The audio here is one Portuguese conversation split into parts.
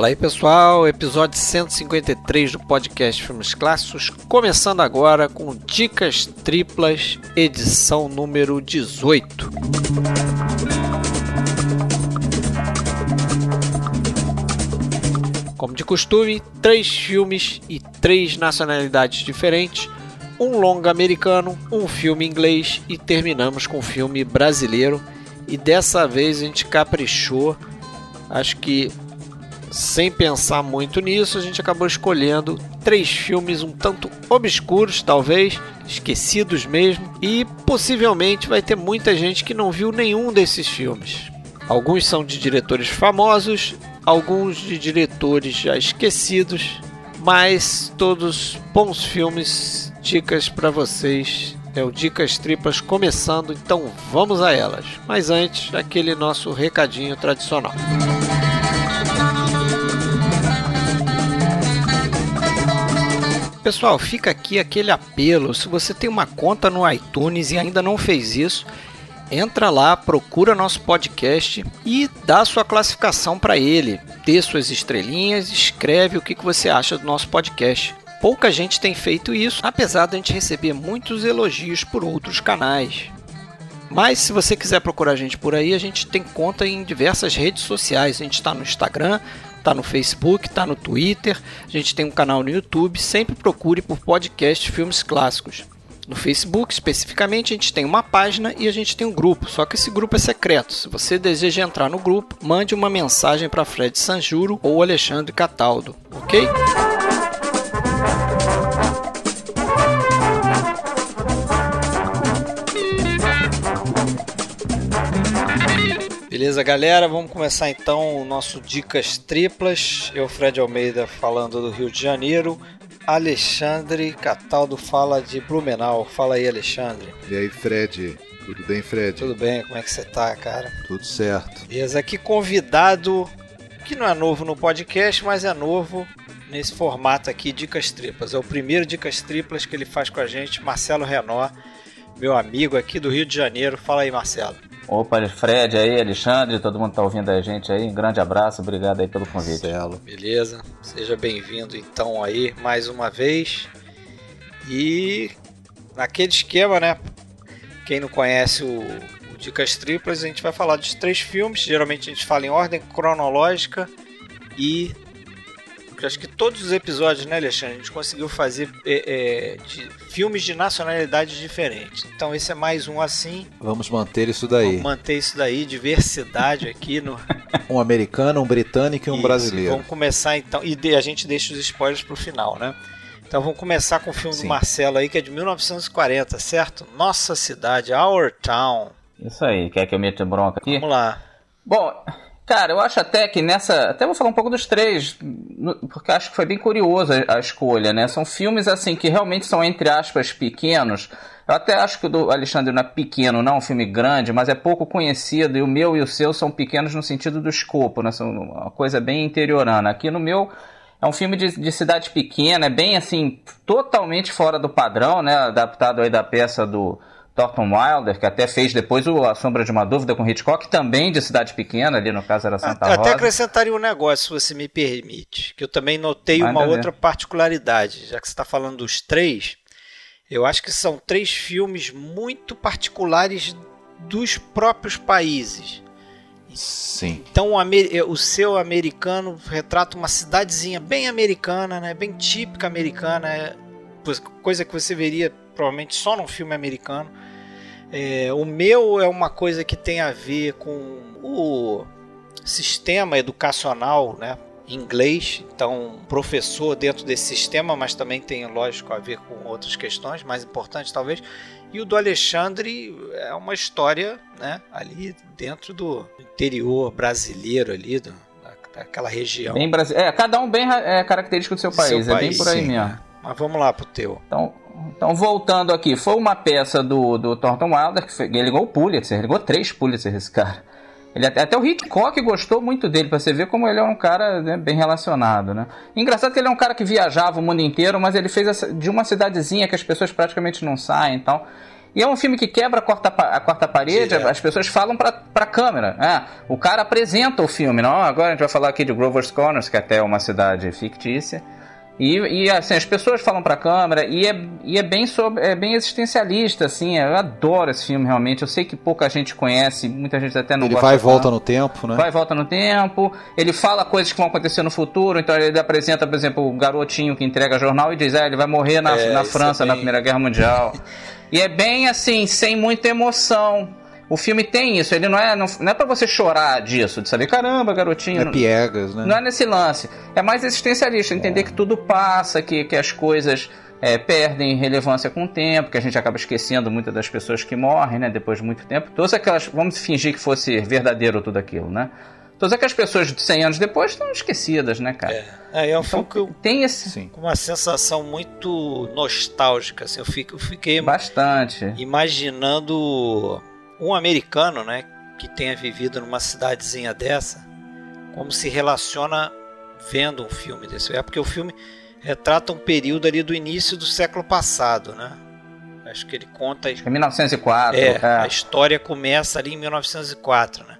Fala aí pessoal, episódio 153 do podcast Filmes Clássicos, começando agora com Dicas Triplas, edição número 18. Como de costume, três filmes e três nacionalidades diferentes, um longa americano, um filme inglês e terminamos com um filme brasileiro. E dessa vez a gente caprichou, acho que sem pensar muito nisso, a gente acabou escolhendo três filmes um tanto obscuros, talvez, esquecidos mesmo, e possivelmente vai ter muita gente que não viu nenhum desses filmes. Alguns são de diretores famosos, alguns de diretores já esquecidos, mas todos bons filmes, dicas para vocês. É o Dicas Tripas começando, então vamos a elas. Mas antes, aquele nosso recadinho tradicional. Pessoal, fica aqui aquele apelo. Se você tem uma conta no iTunes e ainda não fez isso, entra lá, procura nosso podcast e dá sua classificação para ele. Dê suas estrelinhas, escreve o que você acha do nosso podcast. Pouca gente tem feito isso, apesar de a gente receber muitos elogios por outros canais. Mas se você quiser procurar a gente por aí, a gente tem conta em diversas redes sociais. A gente está no Instagram, tá no Facebook, tá no Twitter, a gente tem um canal no YouTube, sempre procure por podcast Filmes Clássicos. No Facebook, especificamente, a gente tem uma página e a gente tem um grupo, só que esse grupo é secreto. Se você deseja entrar no grupo, mande uma mensagem para Fred Sanjuro ou Alexandre Cataldo, ok? Beleza, galera? Vamos começar então o nosso Dicas Triplas. Eu, Fred Almeida, falando do Rio de Janeiro. Alexandre Cataldo fala de Blumenau. Fala aí, Alexandre. E aí, Fred? Tudo bem, Fred? Tudo bem, como é que você tá, cara? Tudo certo. Beleza, aqui convidado, que não é novo no podcast, mas é novo nesse formato aqui, Dicas Triplas. É o primeiro Dicas Triplas que ele faz com a gente, Marcelo Renó, meu amigo aqui do Rio de Janeiro. Fala aí, Marcelo. Opa, Fred aí, Alexandre, todo mundo tá ouvindo a gente aí. Um grande abraço, obrigado aí pelo convite. Marcelo. Beleza, seja bem-vindo então aí mais uma vez. E naquele esquema, né? Quem não conhece o, o Dicas Triplas, a gente vai falar dos três filmes. Geralmente a gente fala em ordem cronológica e acho que todos os episódios, né, Alexandre, a gente conseguiu fazer é, é, de filmes de nacionalidades diferentes. Então esse é mais um assim. Vamos manter isso daí. Vamos manter isso daí, diversidade aqui no. um americano, um britânico e um Isso, brasileiro. Vamos começar então. E a gente deixa os spoilers pro final, né? Então vamos começar com o filme do Sim. Marcelo aí, que é de 1940, certo? Nossa cidade, Our Town. Isso aí, quer que eu meta bronca aqui? Vamos lá. Bom, cara, eu acho até que nessa. Até vou falar um pouco dos três, porque acho que foi bem curioso a, a escolha, né? São filmes assim que realmente são, entre aspas, pequenos. Eu até acho que o do Alexandre não é pequeno, não é um filme grande, mas é pouco conhecido, e o meu e o seu são pequenos no sentido do escopo, né? São uma coisa bem interiorana. Aqui no meu. É um filme de, de cidade pequena, é bem assim, totalmente fora do padrão, né? Adaptado aí da peça do Thornton Wilder, que até fez depois o A Sombra de uma Dúvida com Hitchcock, também de cidade pequena, ali no caso era Santa Até Rosa. acrescentaria um negócio, se você me permite, que eu também notei Manda uma ver. outra particularidade, já que você está falando dos três. Eu acho que são três filmes muito particulares dos próprios países. Sim. Então o, amer- o seu americano retrata uma cidadezinha bem americana, né? bem típica americana, é coisa que você veria provavelmente só num filme americano. É, o meu é uma coisa que tem a ver com o sistema educacional né? inglês, então professor dentro desse sistema, mas também tem, lógico, a ver com outras questões mais importantes talvez. E o do Alexandre é uma história né, ali dentro do interior brasileiro ali, do, da- daquela região. Bem brasi- É, cada um bem é, característico do seu país, seu é bem país, por aí sim. mesmo. Mas vamos lá pro teu. Então, então, voltando aqui, foi uma peça do, do Thornton Wilder, que foi, ele ligou o Pulitzer, ele ligou três Pulitzer esse cara. Ele, até, até o Hitchcock gostou muito dele, pra você ver como ele é um cara né, bem relacionado, né? Engraçado que ele é um cara que viajava o mundo inteiro, mas ele fez essa, de uma cidadezinha que as pessoas praticamente não saem e tal. E é um filme que quebra a quarta, a quarta parede, Direto. as pessoas falam pra, pra câmera. É, o cara apresenta o filme, não? Agora a gente vai falar aqui de Grover's Corners, que até é uma cidade fictícia. E, e assim, as pessoas falam pra câmera e é, e é bem sobre, é bem existencialista, assim. Eu adoro esse filme, realmente. Eu sei que pouca gente conhece, muita gente até não ele gosta. Ele vai e volta no tempo, né? Vai e volta no tempo. Ele fala coisas que vão acontecer no futuro. Então ele apresenta, por exemplo, o garotinho que entrega jornal e diz: é, ele vai morrer na, é, na França é bem... na Primeira Guerra Mundial. e é bem assim, sem muita emoção. O filme tem isso, ele não é, não, não é para você chorar disso, de saber, caramba, garotinho. É piegas, né? Não é nesse lance. É mais existencialista, entender é. que tudo passa, que, que as coisas é, perdem relevância com o tempo, que a gente acaba esquecendo muitas das pessoas que morrem, né, depois de muito tempo. Todas aquelas, vamos fingir que fosse verdadeiro tudo aquilo, né? Todas aquelas pessoas de 100 anos depois estão esquecidas, né, cara? É, é, é um então, filme que tem esse... Sim. uma sensação muito nostálgica, assim, eu, fico, eu fiquei... Bastante. Imaginando um americano, né, que tenha vivido numa cidadezinha dessa, como se relaciona vendo um filme desse. É porque o filme retrata um período ali do início do século passado, né? Acho que ele conta. Em 1904. É, é, a história começa ali em 1904, né?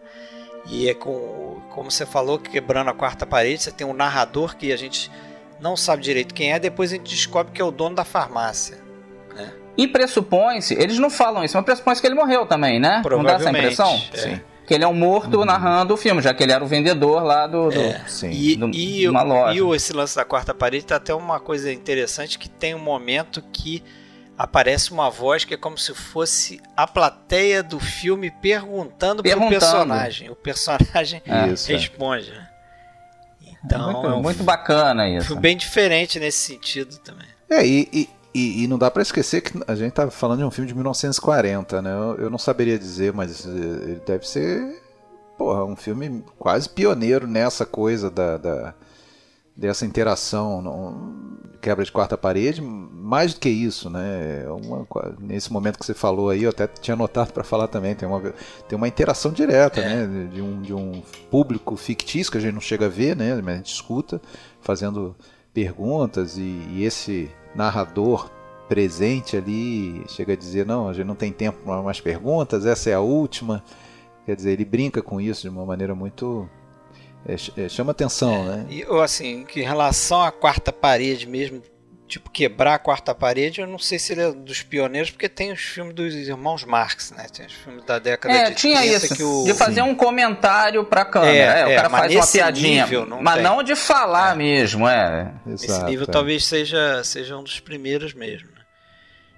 E é com, como você falou, quebrando a quarta parede, você tem um narrador que a gente não sabe direito quem é, depois a gente descobre que é o dono da farmácia. E pressupõe-se, eles não falam isso, mas pressupõe-se que ele morreu também, né? Não dá essa impressão? É. Sim. Que ele é um morto uhum. narrando o filme, já que ele era o vendedor lá do. do é. Sim. E, do, e, uma loja. e esse lance da quarta parede tá até uma coisa interessante que tem um momento que aparece uma voz que é como se fosse a plateia do filme perguntando, perguntando. pro personagem. O personagem é. responde. Né? Então, muito, é um, muito bacana isso. Bem diferente nesse sentido também. É, e, e, e, e, não dá para esquecer que a gente tá falando de um filme de 1940, né? Eu, eu não saberia dizer, mas eh, ele deve ser porra, um filme quase pioneiro nessa coisa da, da dessa interação, não, quebra de quarta parede, mais do que isso, né? É uma, nesse momento que você falou aí, eu até tinha notado para falar também, tem uma, tem uma interação direta, é. né? De um, de um público fictício que a gente não chega a ver, né? Mas a gente escuta, fazendo perguntas e, e esse narrador presente ali chega a dizer: não, a gente não tem tempo para mais perguntas, essa é a última. Quer dizer, ele brinca com isso de uma maneira muito. É, é, chama atenção, é, né? E assim, em relação à quarta parede mesmo, tipo, quebrar a quarta parede, eu não sei se ele é dos pioneiros, porque tem os filmes dos irmãos Marx, né? Tem os filmes da década é, de tinha isso, que o... de fazer um comentário pra câmera. É, é, o cara faz uma piadinha, não mas tem. não de falar é. mesmo, é. Exato, Esse nível talvez seja, seja um dos primeiros mesmo. Né?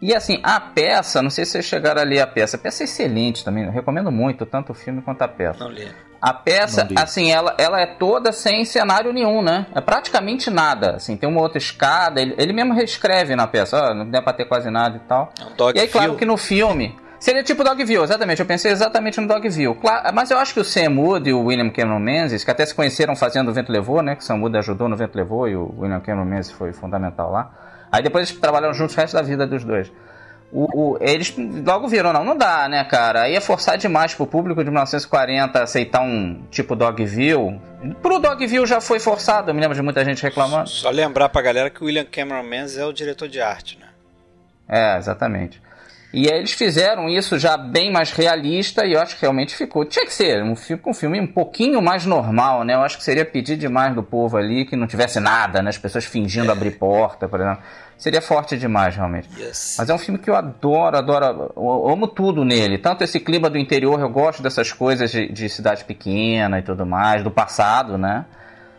E assim, a peça, não sei se vocês chegaram a ler a peça, a peça é excelente também, recomendo muito, tanto o filme quanto a peça. Não li. A peça, assim, ela, ela é toda sem cenário nenhum, né? É praticamente nada. Assim, tem uma outra escada. Ele, ele mesmo reescreve na peça, ó, oh, não dá pra ter quase nada e tal. É um dog e aí, claro que no filme. Seria tipo Dogville, exatamente. Eu pensei exatamente no Dogville. Claro, mas eu acho que o Sam Wood e o William Cameron Menzies, que até se conheceram fazendo o Vento Levou, né? Que o Sam Wood ajudou no Vento Levou e o William Cameron Menzies foi fundamental lá. Aí depois eles trabalharam juntos o resto da vida dos dois. O, o, eles logo viram, não, não dá, né, cara? Aí é forçar demais pro público de 1940 aceitar um tipo Dogville. Pro Dogville já foi forçado, eu me lembro de muita gente reclamando. Só lembrar pra galera que o William Cameron Menzies é o diretor de arte, né? É, exatamente. E aí eles fizeram isso já bem mais realista e eu acho que realmente ficou. Tinha que ser um filme, um filme um pouquinho mais normal, né? Eu acho que seria pedir demais do povo ali que não tivesse nada, né? As pessoas fingindo abrir porta, por exemplo. Seria forte demais, realmente. Yes. Mas é um filme que eu adoro, adoro. Eu amo tudo nele. Tanto esse clima do interior, eu gosto dessas coisas de, de cidade pequena e tudo mais, do passado, né?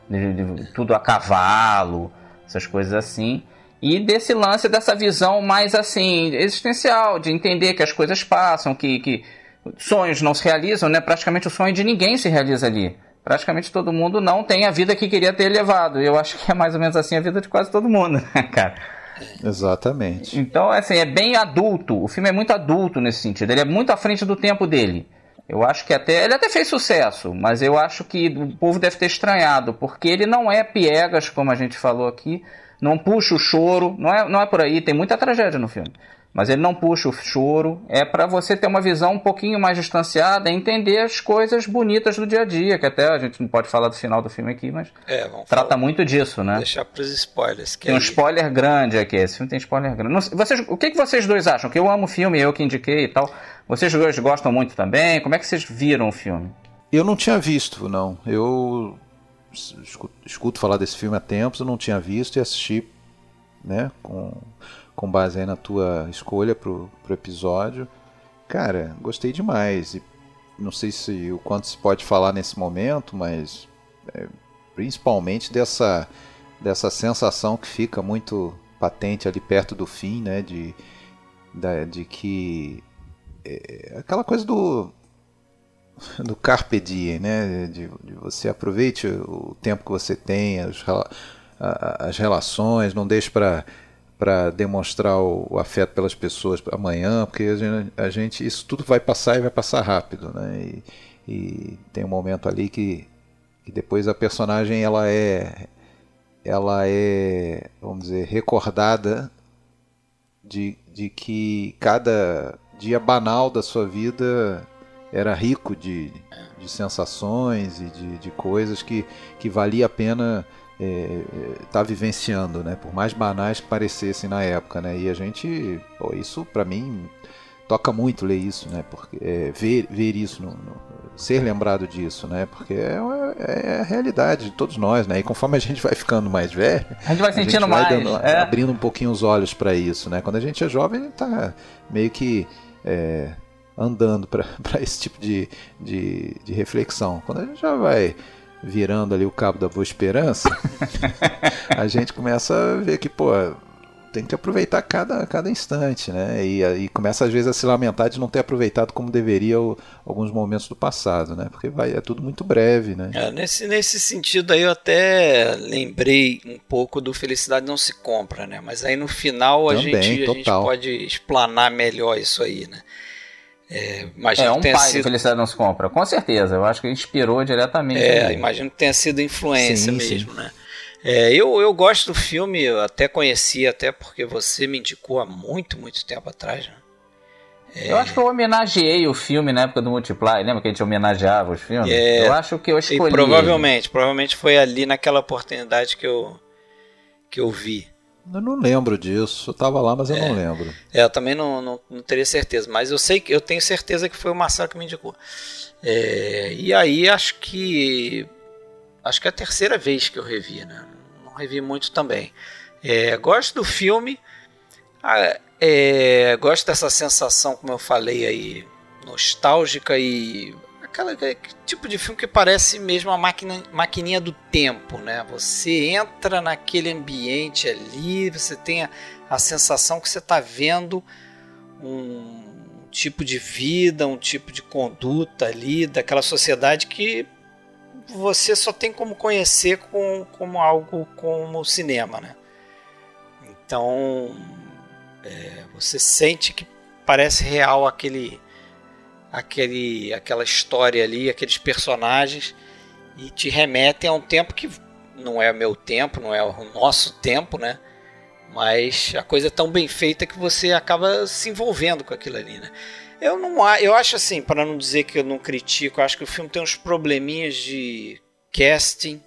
De, de, tudo a cavalo, essas coisas assim. E desse lance, dessa visão mais assim, existencial, de entender que as coisas passam, que, que sonhos não se realizam, né? Praticamente o sonho de ninguém se realiza ali praticamente todo mundo não tem a vida que queria ter levado. Eu acho que é mais ou menos assim a vida de quase todo mundo, né, cara? Exatamente. Então, assim, é bem adulto. O filme é muito adulto nesse sentido. Ele é muito à frente do tempo dele. Eu acho que até. Ele até fez sucesso, mas eu acho que o povo deve ter estranhado, porque ele não é piegas, como a gente falou aqui, não puxa o choro, não é, não é por aí, tem muita tragédia no filme. Mas ele não puxa o choro. É para você ter uma visão um pouquinho mais distanciada e entender as coisas bonitas do dia a dia, que até a gente não pode falar do final do filme aqui, mas é, trata falar. muito disso, né? Deixar pros spoilers. tem um spoiler grande aqui, esse filme tem spoiler grande. Não, vocês, o que, que vocês dois acham? Que eu amo o filme, eu que indiquei e tal. Vocês dois gostam muito também? Como é que vocês viram o filme? Eu não tinha visto, não. Eu escuto, escuto falar desse filme há tempos, eu não tinha visto e assisti, né, com com base aí na tua escolha pro, pro episódio. Cara, gostei demais. E não sei se o quanto se pode falar nesse momento, mas é, principalmente dessa, dessa sensação que fica muito patente ali perto do fim, né? De, de, de que é, aquela coisa do do carpe diem, né? De, de, você aproveite o tempo que você tem, as, as relações, não deixe para para demonstrar o, o, afeto pelas pessoas amanhã, porque a gente, a gente, isso tudo vai passar e vai passar rápido, né? E, e tem um momento ali que, que, depois a personagem ela é ela é, vamos dizer, recordada de, de que cada dia banal da sua vida era rico de, de sensações e de, de coisas que, que valia a pena está é, é tá vivenciando, né? Por mais banais que parecessem na época, né? E a gente, pô, isso para mim toca muito ler isso, né? Porque é, ver, ver isso, no, no, ser lembrado disso, né? Porque é, é, a realidade de todos nós, né? E conforme a gente vai ficando mais velho, a gente vai sentindo gente vai mais, dando, é. abrindo um pouquinho os olhos para isso, né? Quando a gente é jovem, a gente tá meio que é, andando para esse tipo de, de, de reflexão. Quando a gente já vai virando ali o cabo da Boa Esperança, a gente começa a ver que, pô, tem que aproveitar cada, cada instante, né? E, e começa às vezes a se lamentar de não ter aproveitado como deveria o, alguns momentos do passado, né? Porque vai, é tudo muito breve, né? É, nesse, nesse sentido aí eu até lembrei um pouco do Felicidade Não Se Compra, né? Mas aí no final a, Também, gente, a gente pode explanar melhor isso aí, né? É, é um pai sido... Felicidade Não Se Compra, com certeza. Eu acho que inspirou diretamente. É, imagino que tenha sido influência sim, mesmo, sim. né? É, eu, eu gosto do filme, eu até conheci, até porque você me indicou há muito, muito tempo atrás. Né? É... Eu acho que eu homenageei o filme na época do Multiply, lembra que a gente homenageava os filmes? É... Eu acho que eu escolhi. E provavelmente, ele. provavelmente foi ali naquela oportunidade que eu, que eu vi. Eu não lembro disso. Eu tava lá, mas eu é, não lembro. É, eu também não, não, não, teria certeza, mas eu sei que eu tenho certeza que foi o Marcelo que me indicou. É, e aí acho que acho que é a terceira vez que eu revi, né? Não revi muito também. É, gosto do filme, ah, é, gosto dessa sensação, como eu falei aí, nostálgica e aquela tipo de filme que parece mesmo máquina, maquininha do tempo, né? Você entra naquele ambiente ali, você tem a, a sensação que você está vendo um tipo de vida, um tipo de conduta ali daquela sociedade que você só tem como conhecer com, como algo como o cinema, né? Então é, você sente que parece real aquele aquele, aquela história ali, aqueles personagens e te remetem a um tempo que não é meu tempo, não é o nosso tempo, né? Mas a coisa é tão bem feita que você acaba se envolvendo com aquilo ali, né? Eu não eu acho assim, para não dizer que eu não critico, eu acho que o filme tem uns probleminhas de casting,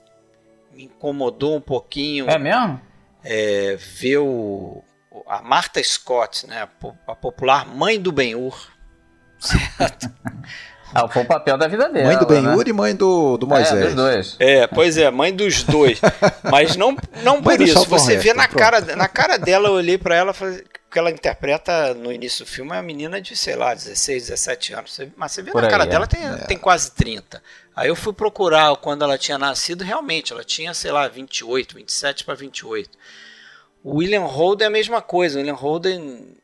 me incomodou um pouquinho. É mesmo? É, ver o, a Martha Scott, né, a popular mãe do Ben-Hur, Certo. Ah, foi o papel da vida dela. Mãe do Ben-Hur né? e mãe do, do Moisés. É, dos dois. É, pois é, mãe dos dois. Mas não, não por isso. Você vê na cara, na cara dela, eu olhei para ela, que ela interpreta no início do filme é uma menina de, sei lá, 16, 17 anos. Mas você vê por na aí, cara é. dela, tem, é. tem quase 30. Aí eu fui procurar quando ela tinha nascido, realmente, ela tinha, sei lá, 28, 27 para 28. O William Holden é a mesma coisa. O William Holden.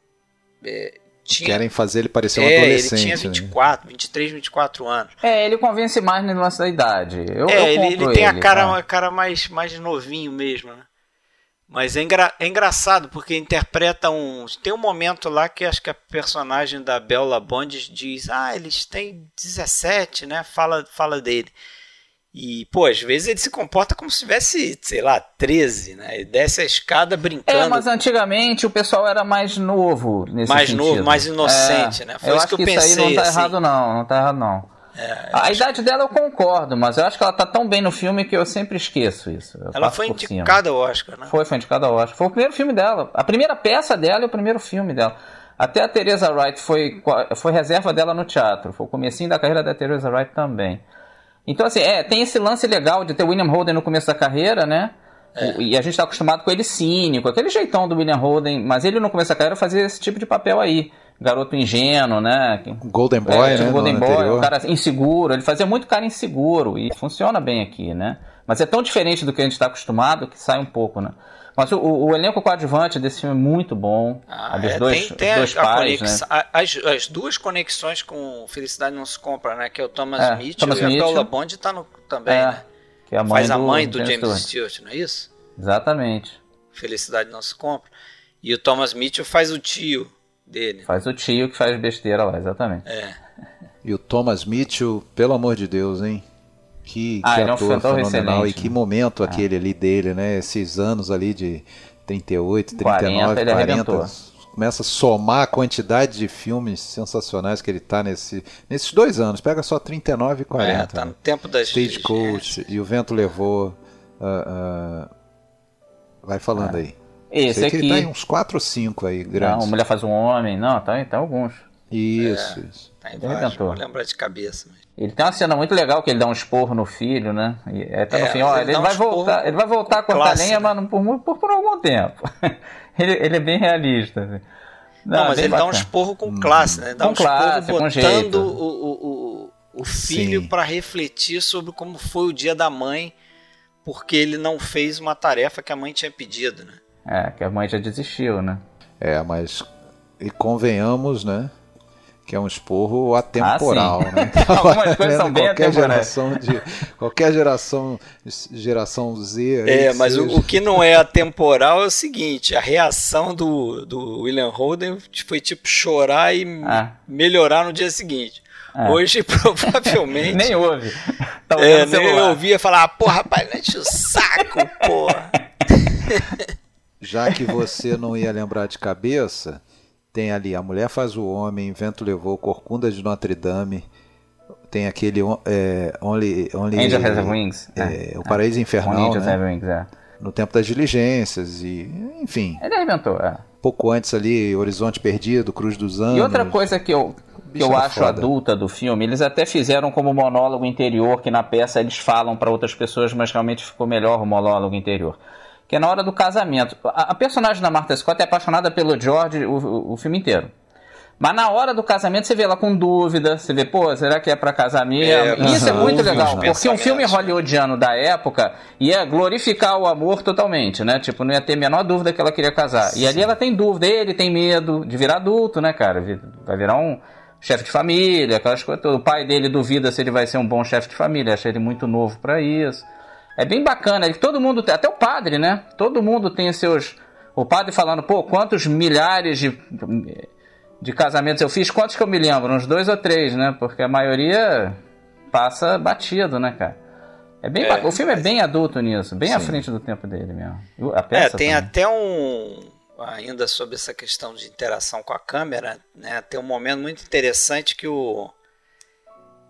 É, tinha... Querem fazer ele parecer um é, adolescente. Ele tinha 24, né? 23, 24 anos. É, ele convence mais no lance da idade. Eu, é, eu ele, ele tem a cara, né? cara mais, mais novinho mesmo, né? Mas é, engra, é engraçado porque interpreta um. Tem um momento lá que acho que a personagem da Bella Bond diz: Ah, eles têm 17, né? Fala, fala dele. E, pô, às vezes ele se comporta como se tivesse, sei lá, 13, né? Ele desce a escada brincando. É, mas antigamente o pessoal era mais novo nesse Mais sentido. novo, mais inocente, é, né? Foi eu isso acho que, eu pensei, isso aí não tá assim. errado não, não tá errado não. É, a acho... idade dela eu concordo, mas eu acho que ela tá tão bem no filme que eu sempre esqueço isso. ela foi indicada ao Oscar, né? Foi, foi indicada ao Oscar. Foi o primeiro filme dela. A primeira peça dela e o primeiro filme dela. Até a Teresa Wright foi, foi reserva dela no teatro. Foi o comecinho da carreira da Teresa Wright também. Então, assim, é, tem esse lance legal de ter William Holden no começo da carreira, né? É. E a gente está acostumado com ele cínico, aquele jeitão do William Holden, mas ele no começo da carreira fazia esse tipo de papel aí. Garoto ingênuo, né? Golden Boy, é, né? Golden Boy, um cara inseguro. Ele fazia muito cara inseguro e funciona bem aqui, né? Mas é tão diferente do que a gente está acostumado que sai um pouco, né? Mas o, o, elenco coadjuvante desse filme é muito bom. Ah, dos é, dois, tem, tem dois a, pais, a né? as, as, duas conexões com Felicidade Não Se Compra, né? Que é o Thomas é, Mitchell Thomas e Mitchell. a Paula Bond tá no, também, é, né? Que é a mãe Faz do, a mãe do, James, James Stewart. Stewart, não é isso? Exatamente. Felicidade Não Se Compra. E o Thomas Mitchell faz o tio dele. Faz o tio que faz besteira lá, exatamente. É. E o Thomas Mitchell, pelo amor de Deus, hein? Que, ah, que é ator fenomenal e que né? momento ah. aquele ali dele, né? Esses anos ali de 38, 39, 40, 40 começa a somar a quantidade de filmes sensacionais que ele tá nesse, nesses dois anos. Pega só 39 e 40. É, tá no tempo das Stagecoach e o vento levou. Uh, uh, vai falando é. aí. Esse Sei aqui. Que ele tá em uns 4 ou 5 aí, grandes. Não, Mulher Faz um Homem. Não, tá, tá alguns. Isso, é, isso. Tá em vários, não lembrar de cabeça. Mas... Ele tem uma cena muito legal que ele dá um esporro no filho, né? E é, tá no é, fim, ó, ele, ele vai voltar, ele vai voltar a cortar lenha, mas por, por, por algum tempo. ele, ele é bem realista. Assim. Não, não mas ele bacana. dá um esporro com classe, né? Dá com um classe, esporro botando o, o, o, o filho para refletir sobre como foi o dia da mãe, porque ele não fez uma tarefa que a mãe tinha pedido, né? É, que a mãe já desistiu, né? É, mas e convenhamos, né? Que é um esporro atemporal, ah, né? Algumas coisas são bem qualquer geração de Qualquer geração, geração Z. É, mas seja... o, o, que não é atemporal é o seguinte: a reação do, do William Holden foi tipo chorar e ah. melhorar no dia seguinte. É. Hoje, provavelmente. nem ouve. Tá é, nem ouvia falar, porra, rapaz, enche o saco, porra. Já que você não ia lembrar de cabeça, tem ali A Mulher Faz o Homem, Vento Levou, Corcunda de Notre Dame. Tem aquele é, Only, Only. Angel Has Wings. É, é, o Paraíso Infernal. Angel né? Wings, é. No tempo das diligências e. Enfim. Ele inventou, é. Pouco antes ali, Horizonte Perdido, Cruz dos Anos. E outra coisa que eu, que eu acho foda. adulta do filme, eles até fizeram como monólogo interior, que na peça eles falam para outras pessoas, mas realmente ficou melhor o monólogo interior que é na hora do casamento. A, a personagem da Martha Scott é apaixonada pelo George o, o, o, filme inteiro. Mas na hora do casamento você vê ela com dúvida, você vê, pô, será que é para casar mesmo? É, isso é muito legal, porque um filme hollywoodiano da época ia glorificar o amor totalmente, né? Tipo, não ia ter a menor dúvida que ela queria casar. Sim. E ali ela tem dúvida, ele tem medo de virar adulto, né, cara? Vai virar um chefe de família, aquelas coisas. O pai dele duvida se ele vai ser um bom chefe de família, acha ele muito novo para isso. É bem bacana, todo mundo, até o padre, né? Todo mundo tem seus. O padre falando, pô, quantos milhares de, de casamentos eu fiz? Quantos que eu me lembro? Uns dois ou três, né? Porque a maioria passa batido, né, cara? É bem é, o filme é bem adulto nisso, bem sim. à frente do tempo dele mesmo. A peça é, tem também. até um ainda sobre essa questão de interação com a câmera, né? Tem um momento muito interessante que o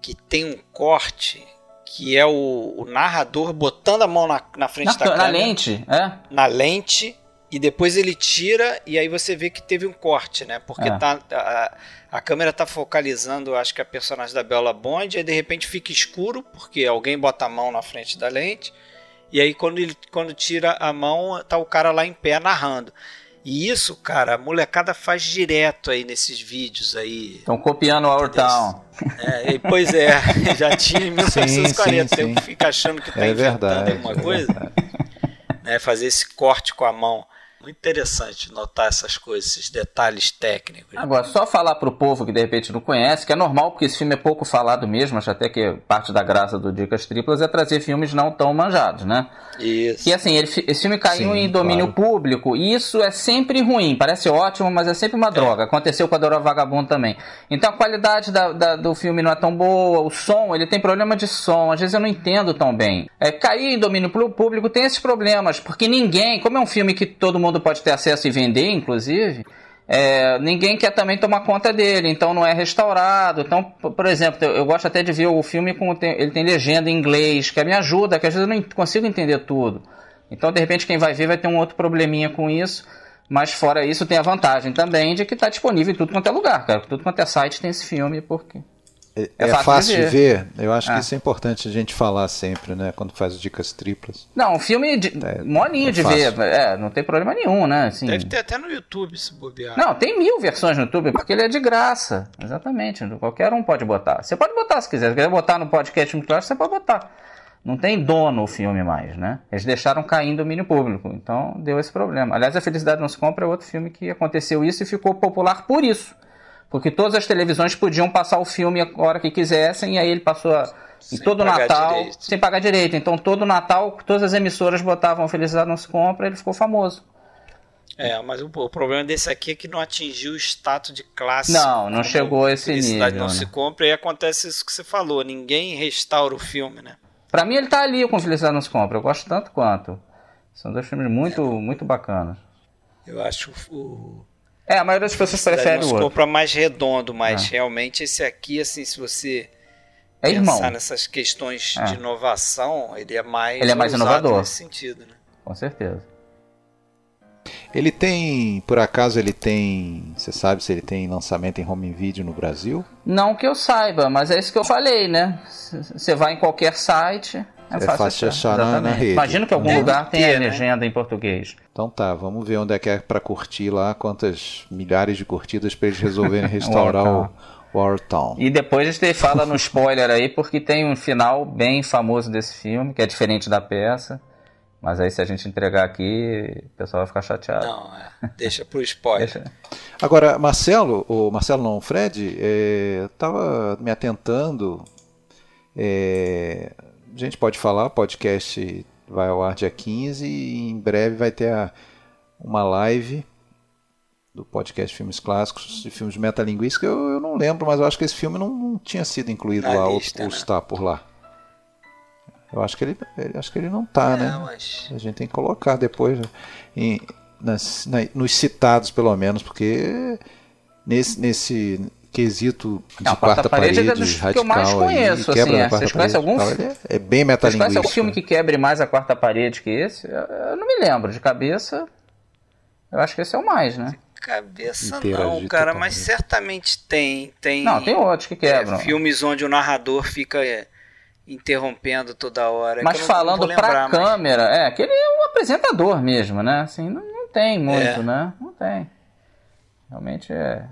que tem um corte que é o, o narrador botando a mão na, na frente na, da câmera. Na lente, é? Na lente, e depois ele tira, e aí você vê que teve um corte, né? Porque é. tá, a, a câmera tá focalizando, acho que a personagem da Bella Bond, e de repente fica escuro, porque alguém bota a mão na frente da lente, e aí quando ele quando tira a mão, tá o cara lá em pé narrando. E isso, cara, a molecada faz direto aí nesses vídeos aí. Estão copiando o Our Town. É, pois é, já tinha em 1940. Tem que ficar achando que tá é inventando verdade, alguma é coisa. Né, fazer esse corte com a mão. Muito interessante notar essas coisas, esses detalhes técnicos. Agora, só falar pro povo que de repente não conhece, que é normal porque esse filme é pouco falado mesmo, acho até que parte da graça do Dicas Triplas é trazer filmes não tão manjados, né? Isso. E assim, ele, esse filme caiu Sim, em domínio claro. público, e isso é sempre ruim, parece ótimo, mas é sempre uma droga. Aconteceu com a Dora Vagabundo também. Então a qualidade da- da- do filme não é tão boa, o som, ele tem problema de som, às vezes eu não entendo tão bem. É, cair em domínio pú- público tem esses problemas, porque ninguém, como é um filme que todo mundo pode ter acesso e vender, inclusive, é, ninguém quer também tomar conta dele, então não é restaurado. Então, por exemplo, eu, gosto até de ver o filme com ele tem legenda em inglês, que me ajuda, que às vezes eu não consigo entender tudo. Então, de repente, quem vai ver vai ter um outro probleminha com isso. Mas fora isso, tem a vantagem também de que está disponível em tudo quanto é lugar, cara. Tudo quanto é site tem esse filme, porque. É, É fácil fácil, de de ver. Eu acho Ah. que isso é importante a gente falar sempre, né? Quando faz dicas triplas. Não, um filme de, É, molinho é de fácil. ver. É, não tem problema nenhum, né? Assim, Deve ter até no YouTube se bobear. Não, tem mil versões no YouTube, porque ele é de graça. Exatamente. Qualquer um pode botar. Você pode botar se quiser. Se quiser botar no podcast muito claro, você pode botar. Não tem dono o filme mais, né? Eles deixaram cair em domínio público. Então deu esse problema. Aliás, A Felicidade Não Se Compra é outro filme que aconteceu isso e ficou popular por isso. Porque todas as televisões podiam passar o filme a hora que quisessem, e aí ele passou a, em Sem todo pagar Natal direito. sem pagar direito. Então todo Natal, todas as emissoras botavam Felicidade Não Se Compra, ele ficou famoso. É, mas o, o problema desse aqui é que não atingiu o status de classe. Não, não chegou a esse Felicidade nível, não né? se compra e acontece isso que você falou. Ninguém restaura o filme, né? Pra mim ele tá ali com Felicidade Não Se Compra. Eu gosto tanto quanto. São dois filmes muito, muito bacanas. Eu acho o É, a maioria das pessoas prefere o outro. compra mais redondo, mas Ah. realmente esse aqui, assim, se você É irmão, pensar nessas questões Ah. de inovação, ele é mais Ele é mais inovador. nesse sentido, né? com certeza. Ele tem, por acaso, ele tem. Você sabe se ele tem lançamento em home video no Brasil? Não que eu saiba, mas é isso que eu falei, né? Você vai em qualquer site, é, É fácil, fácil achar na- na rede. Imagino que algum Deve lugar tenha ter, né? legenda em português. Então tá, vamos ver onde é que é pra curtir lá, quantas milhares de curtidas pra eles resolverem restaurar o War Town. E depois a gente fala no spoiler aí, porque tem um final bem famoso desse filme, que é diferente da peça. Mas aí se a gente entregar aqui, o pessoal vai ficar chateado. Não, é. Deixa pro spoiler. Deixa. Agora, Marcelo, o Marcelo não, o Fred, é, tava me atentando. é, a gente pode falar, o podcast vai ao ar dia 15 e em breve vai ter a- uma live do podcast Filmes Clássicos de filmes metalinguísticos. Eu, eu não lembro, mas eu acho que esse filme não, não tinha sido incluído Na lá ou, lista, ou né? está por lá. Eu acho que ele, ele- acho que ele não tá, né? Mas A gente tem que colocar depois né, em- nas- na- nos citados, pelo menos, porque nesse, nesse quesito de Não, quarta, Quarta parede, Parede é dos que eu radical mais conheço, assim, da é. quarta Vocês conhecem parede algum tal, é, é bem Vocês conhecem metalinguístico. algum filme que quebre mais a quarta parede que esse? Eu, não me lembro, de cabeça. Eu acho que esse é o mais, né? cabeça Interagir não, cara, mas certamente tem. Tem, Não, tem outros que é, quebram. filmes onde o narrador fica é, interrompendo toda hora. é mas falando vou pra lembrar, mas- câmera, é, aquele é o apresentador mesmo, né? Assim, não, não tem muito, É. né? Não tem. Realmente é.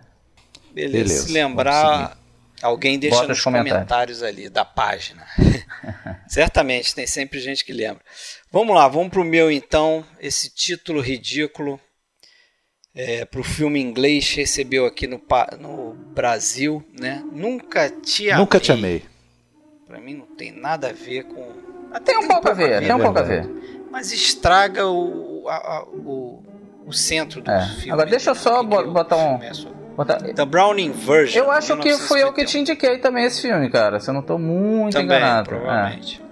Beleza, Beleza, se lembrar, alguém deixa Bota nos os comentários. comentários. ali da página. Certamente, tem sempre gente que lembra. Vamos lá, vamos pro meu então. Esse título ridículo é, pro filme inglês recebeu aqui no, no Brasil, né? Nunca te amei. Nunca te amei. Pra mim não tem nada a ver com. Até Tem um pouco a ver, tem um pouco a ver. Mas estraga o, a- a- o, o centro do É. filme. Agora, deixa eu né? só O o botar um- é sobre. Botar- The Browning Version. Eu acho que fui eu que 1951. te indiquei também esse filme, cara. Se eu não tô muito Também, enganado. É. provavelmente.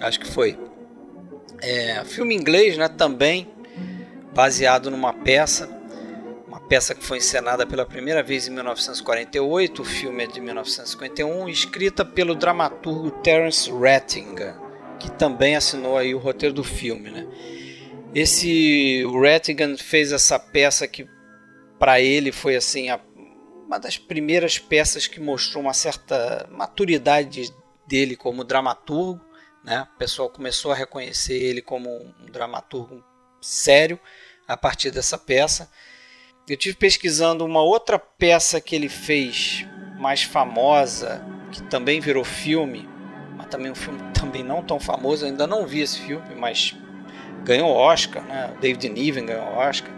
Acho que foi. É, filme inglês, né? Também baseado numa peça. Uma peça que foi encenada pela primeira vez em 1948. O filme é de 1951, escrita pelo dramaturgo Terence Rattinger, que também assinou aí o roteiro do filme, né? Esse o Rattigan fez essa peça que para ele foi assim a- uma das primeiras peças que mostrou uma certa maturidade dele como dramaturgo, né? O pessoal começou a reconhecer ele como um dramaturgo sério a partir dessa peça. Eu tive pesquisando uma outra peça que ele fez mais famosa, que também virou filme, mas também um filme também não tão famoso, eu ainda não vi esse filme, mas ganhou Oscar, né? David Niven ganhou Oscar.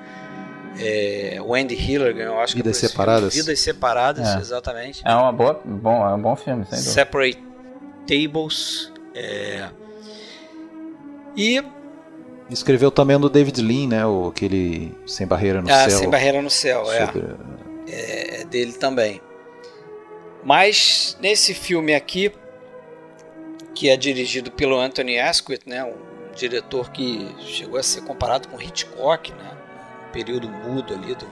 É, Wendy Hiller ganhou Oscar. Vidas Separadas. Filme. Vidas Separadas, é. exatamente. É uma boa, bom, é um bom filme, sem dúvida. Separate Tables. É... E Escreveu também do David Lean, né? O, aquele Sem Barreira no ah, Céu. Sem Barreira no Céu, é. Sobre... é. É dele também. Mas nesse filme aqui, que é dirigido pelo Anthony Asquith, né? Um diretor que chegou a ser comparado com Hitchcock, né? Período mudo ali do.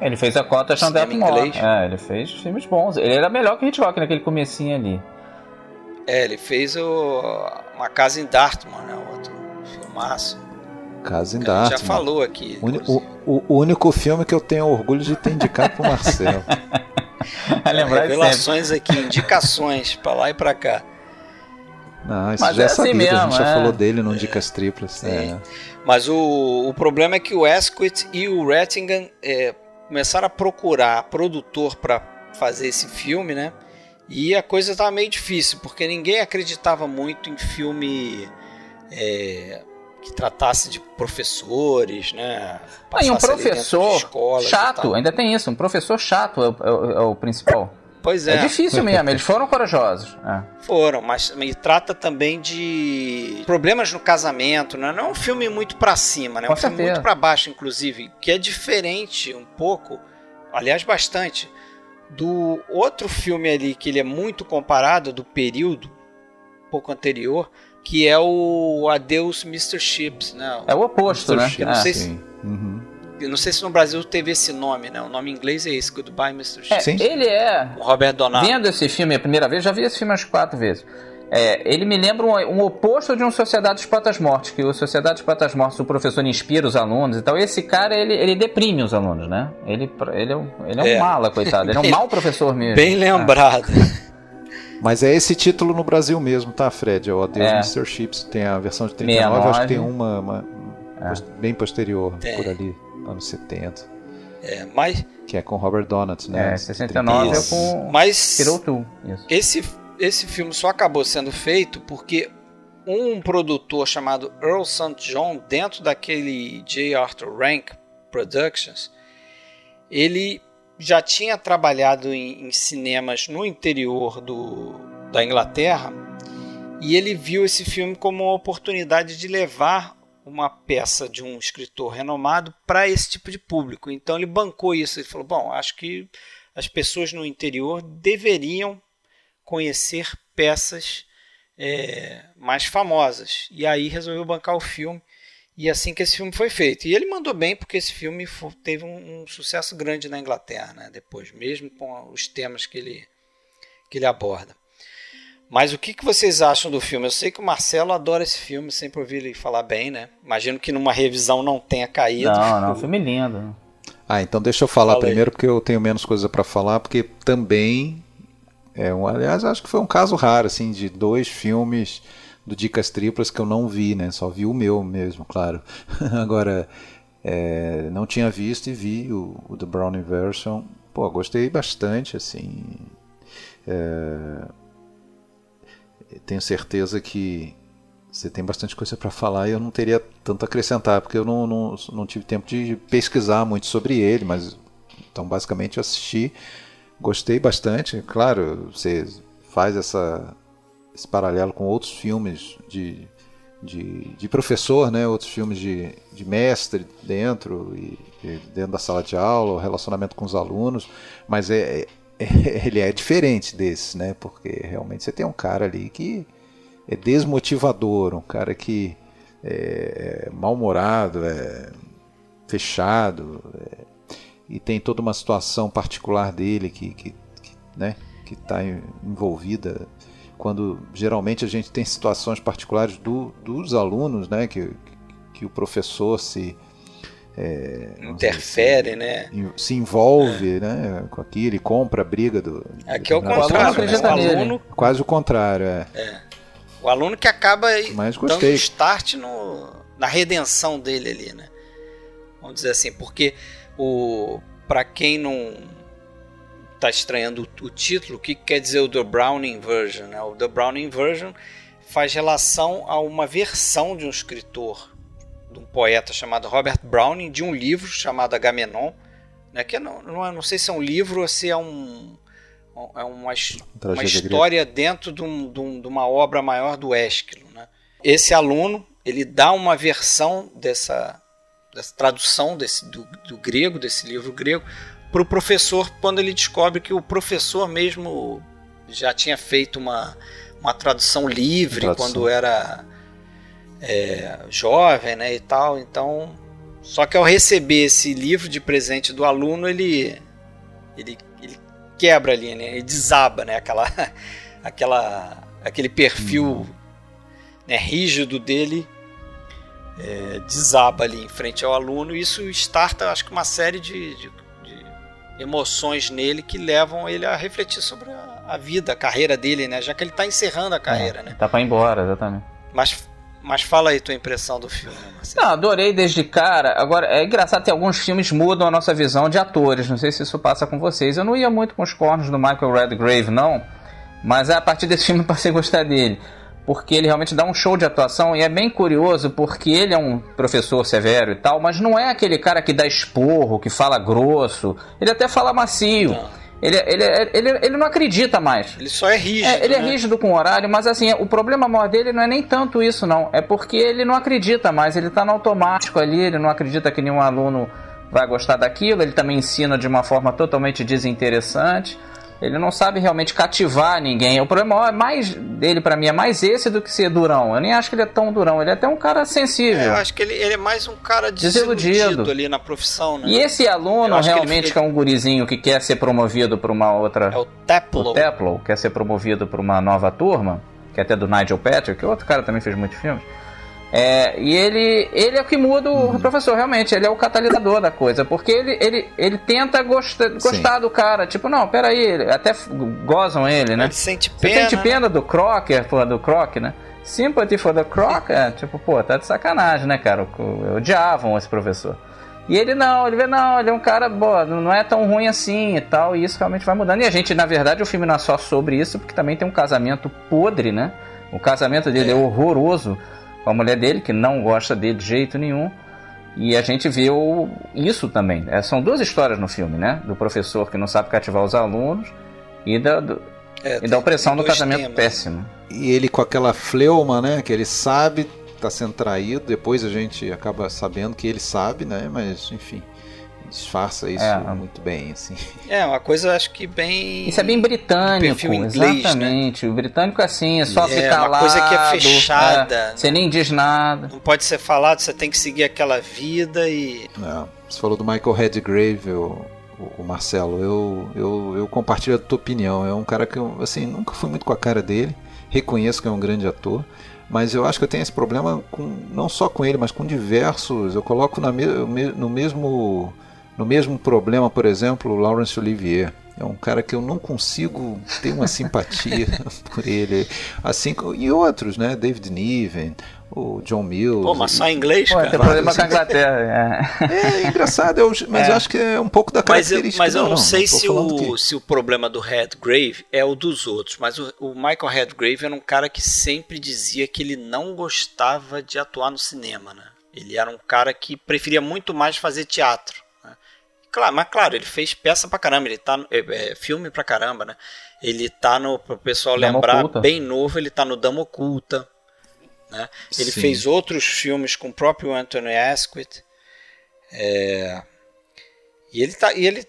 Ele fez a cota Chandler Moore. É, ele fez filmes bons. Ele era melhor que Hitchcock naquele comecinho ali. É, ele fez o Uma Casa em Dartmoor, né? Outro filmaço. Casa em Dartmoor. já falou aqui. O, o, o, único filme que eu tenho orgulho de ter indicado pro Marcelo. lembrar Revelações aqui, indicações para lá e para cá. Não, isso Mas já é, é assim sabido, mesmo, a gente já é. falou dele no. Dicas Triplas. É. Mas o, o problema é que o Asquith e o Rattingham é, começaram a procurar produtor para fazer esse filme, né? E a coisa estava meio difícil, porque ninguém acreditava muito em filme é, que tratasse de professores, né? Ah, e um professor chato, ainda tem isso, um professor chato é o, é o, é o principal. Pois é. É difícil mesmo, eles foram corajosos. É. Foram, mas me trata também de problemas no casamento, né? Não é um filme muito para cima, né? É um filme muito para baixo, inclusive, que é diferente um pouco, aliás, bastante, do outro filme ali que ele é muito comparado do período um pouco anterior, que é o Adeus Mr. Chips, né? É o oposto, Mr. né? Eu não, sei se, uhum. Não sei se no Brasil teve esse nome, né? O nome em inglês é esse, Goodbye Mr. Chips. É, ele é. O Robert Donald. Vendo esse filme a primeira vez, já vi esse filme umas quatro vezes. É, ele me lembra um, um, oposto de um Sociedade dos Patas Mortes, que o Sociedade dos Patas Mortes, o professor inspira os alunos e tal. E esse cara, ele, ele deprime os alunos, né? Ele, ele, é, um, ele é um é. mala, coitado. Ele é um mau professor mesmo. Bem lembrado. Mas é esse título no Brasil mesmo, tá, Fred? É o Adeus é. Mr. Chips. Tem a versão de 39, 69. acho que tem uma, uma é. bem posterior, por ali, anos 70. É, mas... Que é com Robert Donat, né? É, 69 é com... Mas esse, esse filme só acabou sendo feito porque um produtor chamado Earl St. John, dentro daquele J. Arthur Rank Productions, ele já tinha trabalhado em, em cinemas no interior do, da Inglaterra e ele viu esse filme como uma oportunidade de levar uma peça de um escritor renomado para esse tipo de público. Então ele bancou isso. Ele falou: Bom, acho que as pessoas no interior deveriam conhecer peças é, mais famosas. E aí resolveu bancar o filme. E assim que esse filme foi feito. E ele mandou bem porque esse filme teve um, um, sucesso grande na Inglaterra, né? depois, mesmo com os temas que ele, que ele aborda. Mas o que, que vocês acham do filme? Eu sei que o Marcelo adora esse filme, sempre ouvi ele falar bem, né? Imagino que numa revisão não tenha caído. Não, não, filme lindo. Ah, então deixa eu falar Falei. primeiro porque eu tenho menos coisa para falar, porque também é um, aliás, acho que foi um caso raro assim de dois filmes do Dicas Triplas que eu não vi, né? Só vi o meu mesmo, claro. Agora, é, não tinha visto e vi o, o The Browning Version. Pô, gostei bastante, assim. É, tenho certeza que você tem bastante coisa para falar e eu não teria tanto a acrescentar, porque eu não, não, não tive tempo de pesquisar muito sobre ele, mas então basicamente eu assisti, gostei bastante. Claro, você faz essa esse paralelo com outros filmes de, de, de professor, né? outros filmes de, de mestre dentro e, e dentro da sala de aula, o relacionamento com os alunos, mas é, é, ele é diferente desse, né? porque realmente você tem um cara ali que é desmotivador, um cara que é, é mal-humorado, é fechado, é, e tem toda uma situação particular dele que, que, que né, que está envolvida quando geralmente a gente tem situações particulares do, dos alunos, né, que, que o professor se é, interfere, se, né? Se envolve, é. né, com aquilo, ele compra a briga do. Aqui é o contrário, né? o aluno, quase o contrário, é. é. O aluno que acaba Mas dando start no, na redenção dele ali, né? Vamos dizer assim, porque o para quem não está estranhando o, título, o que quer dizer o The Browning Version? Né? O The Browning Version faz relação a uma versão de um escritor de um poeta chamado Robert Browning, de um livro chamado Agamenon, né, que não, não, não sei se é um livro ou se é um, é uma, uma história dentro de, um, de, um, de, uma obra maior do Ésquilo. Né? Esse aluno ele dá uma versão dessa, dessa tradução desse, do, do grego, desse livro grego, para o professor quando ele descobre que o professor mesmo já tinha feito uma, uma tradução livre tradução. quando era é, jovem né, e tal. Então, só que ao receber esse livro de presente do aluno, ele, ele, ele quebra ali, né, ele desaba né, aquela, aquela, aquele perfil hum. né, rígido dele. É, desaba ali em frente ao aluno e isso starta acho que uma série de, de emoções nele que levam ele a refletir sobre a, a vida, a carreira dele, né? Já que ele está encerrando a carreira, é, né? Tá para ir embora, exatamente. Mas, mas fala aí tua impressão do filme. Marcelo. Não, adorei desde cara. Agora, é engraçado que alguns filmes mudam a nossa visão de atores. Não sei se isso passa com vocês. Eu não ia muito com os cornos do Michael Redgrave, não. Mas a partir desse filme eu passei a gostar dele porque ele realmente dá um show de atuação e é bem curioso porque ele é um professor severo e tal, mas não é aquele cara que dá esporro, que fala grosso, ele até fala macio. Ele, ele, ele, ele não acredita mais. Ele só é rígido. É, ele é né? é rígido com o horário, mas assim, o problema maior dele não é nem tanto isso, não. É porque ele não acredita mais, ele está no automático ali, ele não acredita que nenhum aluno vai gostar daquilo, ele também ensina de uma forma totalmente desinteressante. Ele não sabe realmente cativar ninguém. O problema é mais dele para mim é mais esse do que ser durão. Eu nem acho que ele é tão durão. Ele é até um cara sensível. É, eu acho que ele, ele, é mais um cara desiludido, ali na profissão, né? E esse aluno realmente que, que, é um gurizinho que quer ser promovido para uma outra. É o Teplow. O Teplow quer ser promovido para uma nova turma, que é até do Nigel Patrick, que outro cara também fez muitos filmes. É, e ele, ele é o que muda o uhum. professor, realmente. Ele é o catalisador da coisa. Porque ele, ele, ele tenta gostar, do cara. Tipo, não, peraí. Até gozam ele, né? Ele sente pena. Você sente pena né? do Crocker, porra, do Croc, né? Sympathy for the Croc, é, tipo, pô, tá de sacanagem, né, cara? Odiavam esse professor. E ele não, ele vê, não, ele é um cara, boa, não é tão ruim assim e tal, e isso realmente vai mudando. E a gente, na verdade, o filme não é só sobre isso, porque também tem um casamento podre, né? O casamento dele é, é horroroso com a mulher dele, que não gosta dele de jeito nenhum. E a gente vê o, isso também. É, são duas histórias no filme, né? Do professor que não sabe cativar os alunos e da, do, é, e da opressão do casamento temas. péssimo. E ele com aquela fleuma, né? Que ele sabe tá sendo traído. Depois a gente acaba sabendo que ele sabe, né? Mas enfim disfarça isso é. muito bem, assim. É, uma coisa acho que bem. Isso é bem britânico, inglês, né? exatamente. Né? O britânico é assim, é só é, ficar lá. É uma coisa que é fechada. É, você nem diz nada. Não pode ser falado, você tem que seguir aquela vida e. É, você falou do Michael Redgrave, o, o Marcelo. Eu, eu, eu compartilho a tua opinião. É um cara que eu, assim, nunca fui muito com a cara dele. Reconheço que é um grande ator mas eu acho que eu tenho esse problema com, não só com ele, mas com diversos. Eu coloco na me, no mesmo no mesmo problema, por exemplo, o Laurence Olivier. É um cara que eu não consigo ter uma simpatia por ele. Assim, e outros, né? David Niven, o John Mills. Pô, mas só em inglês, Pô, cara. Tem problema com a Inglaterra. É, é engraçado, eu, mas é. eu acho que é um pouco da característica. Mas eu, mas eu não, não sei não se, o, que... se o problema do Redgrave é o dos outros, mas o, o Michael Redgrave era um cara que sempre dizia que ele não gostava de atuar no cinema, né? Ele era um cara que preferia muito mais fazer teatro. Claro, mas claro, ele fez peça pra caramba, ele tá. É, é, filme pra caramba, né? Ele tá no. Pro pessoal Dama lembrar, Oculta. bem novo, ele tá no Dama Oculta. Né? Ele Sim. fez outros filmes com o próprio Anthony Asquith. É, e ele tá. E ele.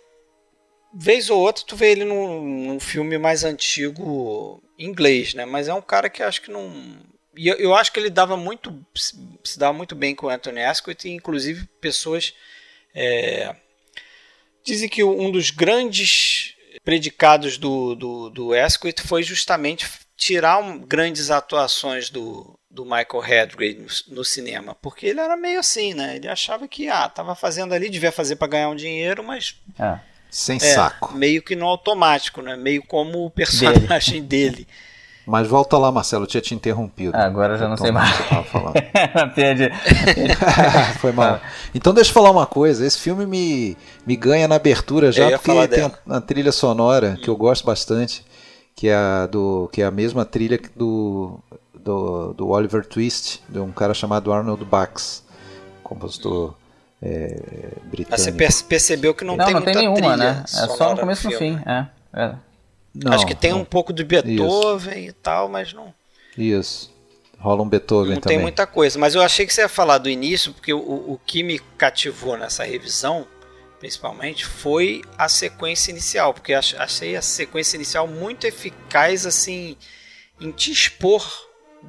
Vez ou outra, tu vê ele num, num filme mais antigo inglês, né? Mas é um cara que acho que não. E eu, eu acho que ele dava muito. Se dava muito bem com o Anthony Asquith, e inclusive pessoas. É, Dizem que um dos grandes predicados do, do, do Asquith foi justamente tirar um, grandes atuações do, do Michael Redgrave no, no, cinema, porque ele era meio assim, né? Ele achava que ah, tava fazendo ali, devia fazer para ganhar um dinheiro, mas é. sem é, saco, meio que no automático, né? Meio como o personagem dele. dele. Mas volta lá, Marcelo, eu tinha te interrompido. Ah, agora eu já não sei mais. Você tava falando. Foi mal. Então deixa eu falar uma coisa. Esse filme me, me ganha na abertura já porque tem a, a, trilha sonora que eu gosto bastante, que é a, do, que é a mesma trilha do, do, do Oliver Twist, de um cara chamado Arnold Bax. compositor é, britânico. Mas você percebeu que não, não tem não muita tem nenhuma, trilha né? É só no começo e no fim. É, é. Não, Acho que tem não. um pouco de Beethoven Isso. e tal, mas não. Isso. Rola um Beethoven não também. Não tem muita coisa. Mas eu achei que você ia falar do início, porque o, o que me cativou nessa revisão, principalmente, foi a sequência inicial. Porque achei a sequência inicial muito eficaz, assim, em te expor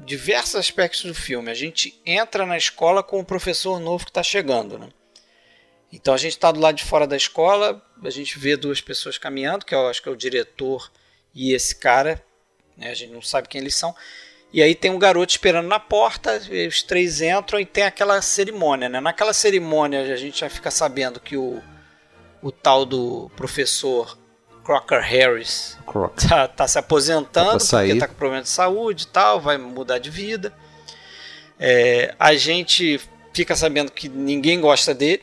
diversos aspectos do filme. A gente entra na escola com o professor novo que está chegando, né? Então a gente está do lado de fora da escola, a gente vê duas pessoas caminhando, que eu acho que é o diretor e esse cara, né? a gente não sabe quem eles são. E aí tem um garoto esperando na porta, os três entram e tem aquela cerimônia. Né? Naquela cerimônia a gente já fica sabendo que o, o tal do professor Crocker Harris tá, tá, se aposentando tá porque tá com problema de saúde e tal, vai mudar de vida. É, a gente fica sabendo que ninguém gosta dele,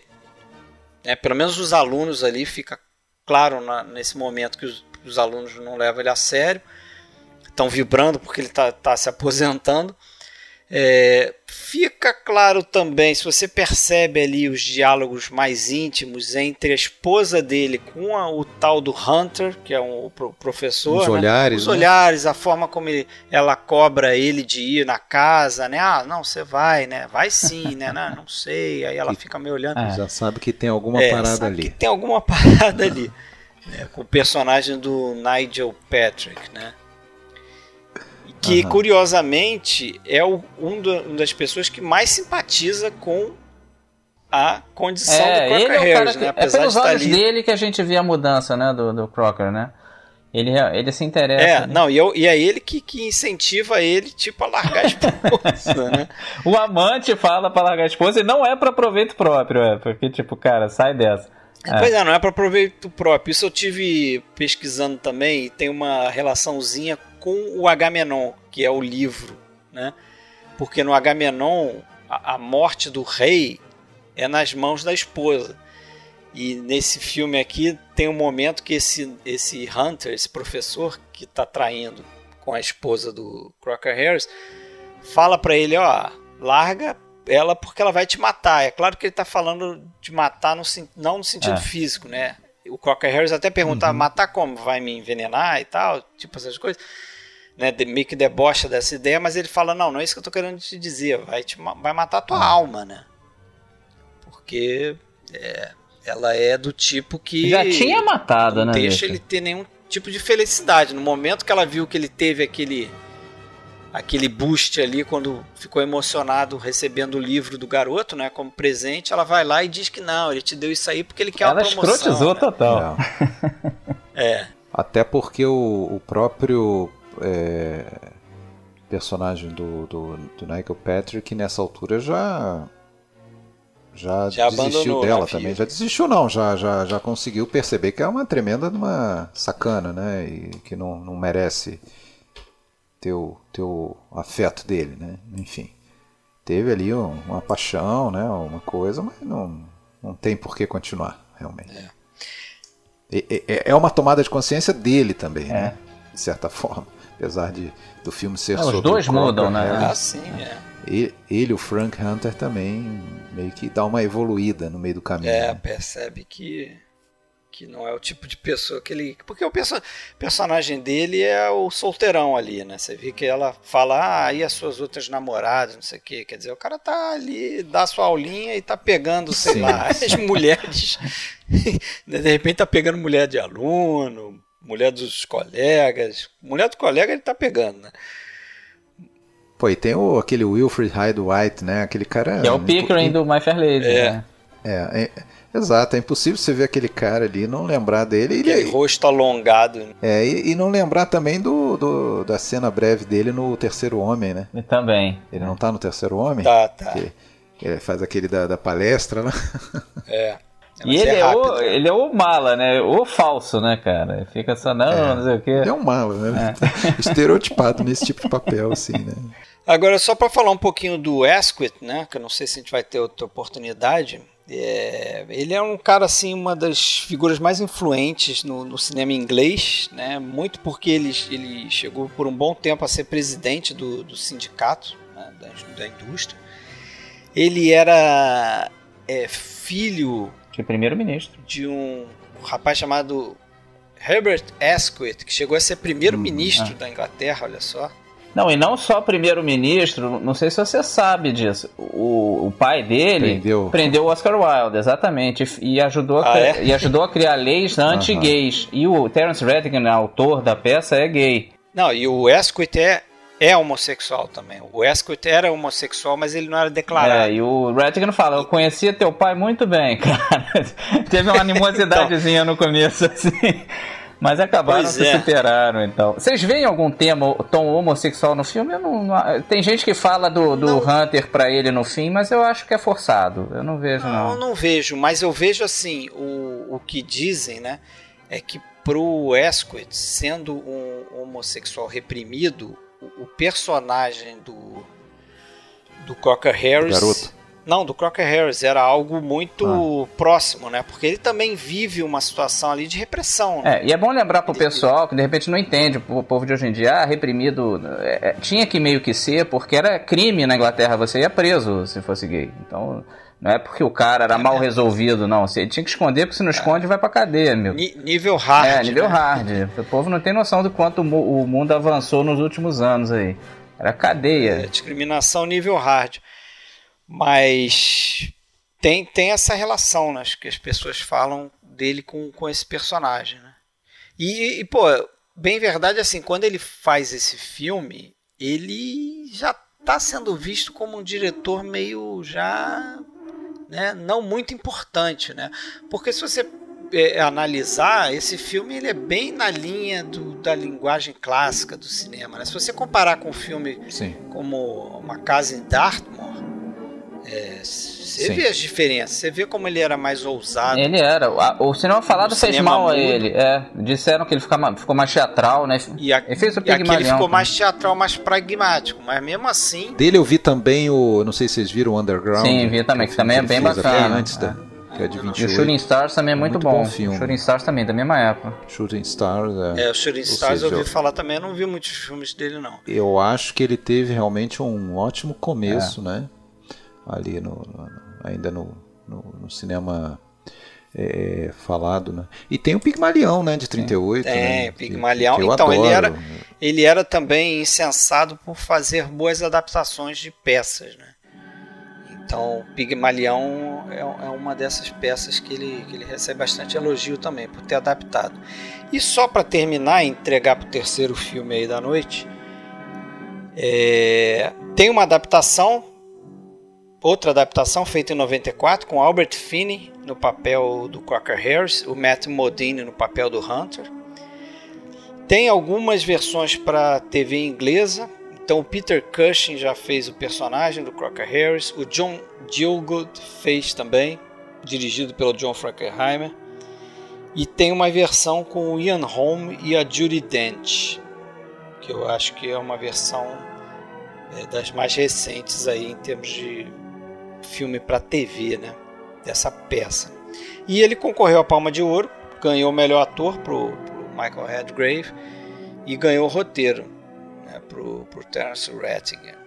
né? Pelo menos os alunos ali fica claro na, nesse momento que os, os, alunos não levam ele a sério, estão vibrando porque ele está tá se aposentando. É, fica claro também, se você percebe ali os diálogos mais íntimos entre a esposa dele com a, o tal do Hunter, que é um pro, professor. Os né? olhares. Os né? olhares, a forma como ele, ela cobra ele de ir na casa, né? Ah, não, você vai, né? Vai sim, né? Não, não sei. Aí ela fica me olhando. É. Já sabe que tem alguma é, parada ali. tem alguma parada ali. Né? Com o personagem do Nigel Patrick, né? Que uhum. curiosamente é o, um do, uma das pessoas que mais simpatiza com a condição é, do Crocker ele é Harris, né? Apesar é pelos olhos ali... dele que a gente vê a mudança, né, do, do Crocker, né? Ele, ele se interessa. É, né? não, e, eu, e é ele que, que incentiva ele, tipo, a largar a esposa, né? o amante fala pra largar a esposa e não é pra proveito próprio, é, porque, tipo, cara, sai dessa. É. Pois é, não é para proveito próprio. Isso eu tive pesquisando também e tem uma relaçãozinha com o Agamenon, que é o livro, né? Porque no Agamenon a, a morte do rei é nas mãos da esposa. E nesse filme aqui tem um momento que esse, esse Hunter, esse professor que está traindo com a esposa do Crocker Harris, fala para ele, ó, larga ela porque ela vai te matar. É claro que ele está falando de matar no, não no sentido é. físico, né? O Crocker Harris até pergunta, uhum. matar como? Vai me envenenar e tal? Tipo essas coisas né, meio que debocha dessa ideia, mas ele fala, não, não é isso que eu tô querendo te dizer, vai, te, vai matar a tua ah. alma, né? Porque é, ela é do tipo que... Já tinha matado, né? deixa ele ter nenhum tipo de felicidade. No momento que ela viu que ele teve aquele aquele boost ali quando ficou emocionado recebendo o livro do garoto, né, como presente, ela vai lá e diz que não, ele te deu isso aí porque ele quer ela uma promoção. Ela escrotizou né? total. É. Até porque o, o próprio é, personagem do, do, do Nigel Patrick nessa altura já já, já desistiu dela também. Já desistiu não, já, já, já conseguiu perceber que é uma tremenda uma sacana, né? E que não, não merece ter o, ter o afeto dele, né? Enfim. Teve ali um, uma paixão, né? Uma coisa, mas não, não tem por que continuar, realmente. É. É, é uma tomada de consciência dele também, é. né? De certa forma apesar de do filme ser é, Os dois mudam, né? Ah, sim, é. Ele, ele, o Frank Hunter, também meio que dá uma evoluída no meio do caminho. É, né? percebe que, que não é o tipo de pessoa que ele. Porque o perso personagem dele é o solteirão ali, né? Você vê que ela fala, ah, e as suas outras namoradas, não sei o quê. Quer dizer, o cara tá ali, dá sua aulinha e tá pegando, sei sim, lá, sim. as mulheres. de repente tá pegando mulher de aluno, mulher dos colegas. Mulher do colega ele tá pegando, né? Pô, e tem o, aquele Wilfred Hyde White, né? Aquele cara. Que é o Pickering do My Fair Lady, é. né? É, é, exato, é impossível você ver aquele cara ali e não lembrar dele. Aquele ele, rosto alongado. Né? É, e, e, não lembrar também do, do, da cena breve dele no Terceiro Homem, né? E também. Ele não tá no Terceiro Homem? Tá, tá. Que, ele faz aquele da, da palestra lá. É. E ele é, o, né? ele é o mala, né? O falso, né, cara? Fica só, não, é, não sei o quê. Ele é um mala, né? É. Estereotipado nesse tipo de papel, assim, né? Agora, só para falar um pouquinho do Asquith, né? Que eu não sei se a gente vai ter outra oportunidade. É, ele é um cara, assim, uma das figuras mais influentes no, no cinema inglês, né? Muito porque ele, ele chegou por um bom tempo a ser presidente do, do sindicato né? da, da indústria. Ele era é, filho de primeiro-ministro de um rapaz chamado Herbert Asquith, que chegou a ser primeiro-ministro hum, da Inglaterra, olha só. Não, e não só primeiro-ministro, não sei se você sabe disso. O, o pai dele prendeu. prendeu o Oscar Wilde, exatamente, e ajudou a, ah, é? e ajudou a criar leis anti-gays. E o Terence Rattigan, autor da peça, é gay. Não, e o Asquith é, é homossexual também. O Asquith era homossexual, mas ele não era declarado. É, e o Rattigan fala, eu conhecia teu pai muito bem, cara. Teve uma animosidadezinha então... no começo, assim. Mas acabaram pois se é. superaram, então. Vocês veem algum tema, tom homossexual no filme? Não, não, tem gente que fala do, do Hunter pra ele no fim, mas eu acho que é forçado. Eu não vejo, não. Não, não vejo, mas eu vejo assim, o, o que dizem, né? É que pro Asquith, sendo um homossexual reprimido, o, o personagem do, do Cocker Harris. Garoto não, do Crocker Harris. Era algo muito ah. próximo, né? Porque ele também vive uma situação ali de repressão. Né? É, e é bom lembrar pro pessoal que de repente não entende, o povo de hoje em dia, ah, reprimido. É, é, tinha que meio que ser, porque era crime na Inglaterra, você ia preso se fosse gay. Então. Não é porque o cara era é mal resolvido, não. Você tinha que esconder, porque se não esconde, é. vai pra cadeia, meu. nível hard. É, nível né? hard. O povo não tem noção do quanto o mundo avançou nos últimos anos aí. Era cadeia. É, discriminação nível hard. Mas tem, tem essa relação, né? que as pessoas falam dele com, com esse personagem, né? E, e, pô, bem verdade, assim, quando ele faz esse filme, ele já está sendo visto como um diretor meio já, né, não muito importante, né? Porque se você é, analisar, esse filme ele é bem na linha do, da linguagem clássica do cinema, né? Se você comparar com um filme Sim. como Uma Casa em Dartmoor, é, você Sim. vê as diferenças, você vê como ele era mais ousado. Ele era. O cinema falado fez mal a ele. É, disseram que ele ficou mais teatral, né? E, a, ele fez o e aqui ele ficou mais teatral, mais pragmático, mas mesmo assim. Dele eu vi também o. Não sei se vocês viram o Underground. Sim, vi também, que, que também é bem bacana. Antes da, que é de 28. E o Shooting Stars também é muito, muito bom. bom filme. Shooting Stars também, da mesma época. Shooting Stars, é. É, o Shooting Stars seja, eu ouvi falar também, eu não vi muitos filmes dele, não. Eu acho que ele teve realmente um ótimo começo, é. né? Ali no, no ainda no, no, cinema é, falado, né? E tem o Pigmalião, né, de 38. Tem, né, Pigmalião. Que, que então, adoro. ele era, ele era também insensado por fazer boas adaptações de peças, né? Então, Pigmalião é, é uma dessas peças que ele, que ele recebe bastante elogio também, por ter adaptado. E só para terminar e entregar para o terceiro filme aí da noite, é, tem uma adaptação outra adaptação feita em 94 com Albert Finney no papel do Crocker Harris, o Matt Modine no papel do Hunter. Tem algumas versões para TV inglesa. Então o Peter Cushing já fez o personagem do Crocker Harris, o John Gielgud fez também, dirigido pelo John Frankenheimer. E tem uma versão com o Ian Holm e a Judy Dent, que eu acho que é uma versão é, das mais recentes aí em termos de filme para TV, né? Dessa peça. E ele concorreu à Palma de Ouro, ganhou o melhor ator pro, pro Michael Redgrave e ganhou o roteiro né, pro, pro Terence Rattigan.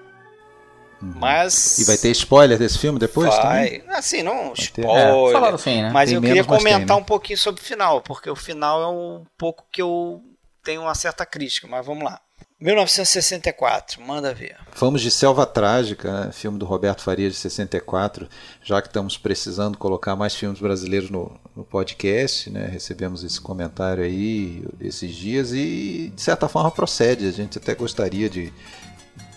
Uhum. Mas. E vai ter spoiler desse filme depois? Vai. Também? Assim, não vai spoiler. É, do fim, né? Mas tem eu queria comentar tem, né? um pouquinho sobre o final, porque o final é um pouco que eu tenho uma certa crítica, mas vamos lá. 1964, manda ver. Vamos de Selva Trágica, né? filme do Roberto Faria de 64, já que estamos precisando colocar mais filmes brasileiros no, no podcast, né? recebemos esse comentário aí esses dias e de certa forma procede, a gente até gostaria de,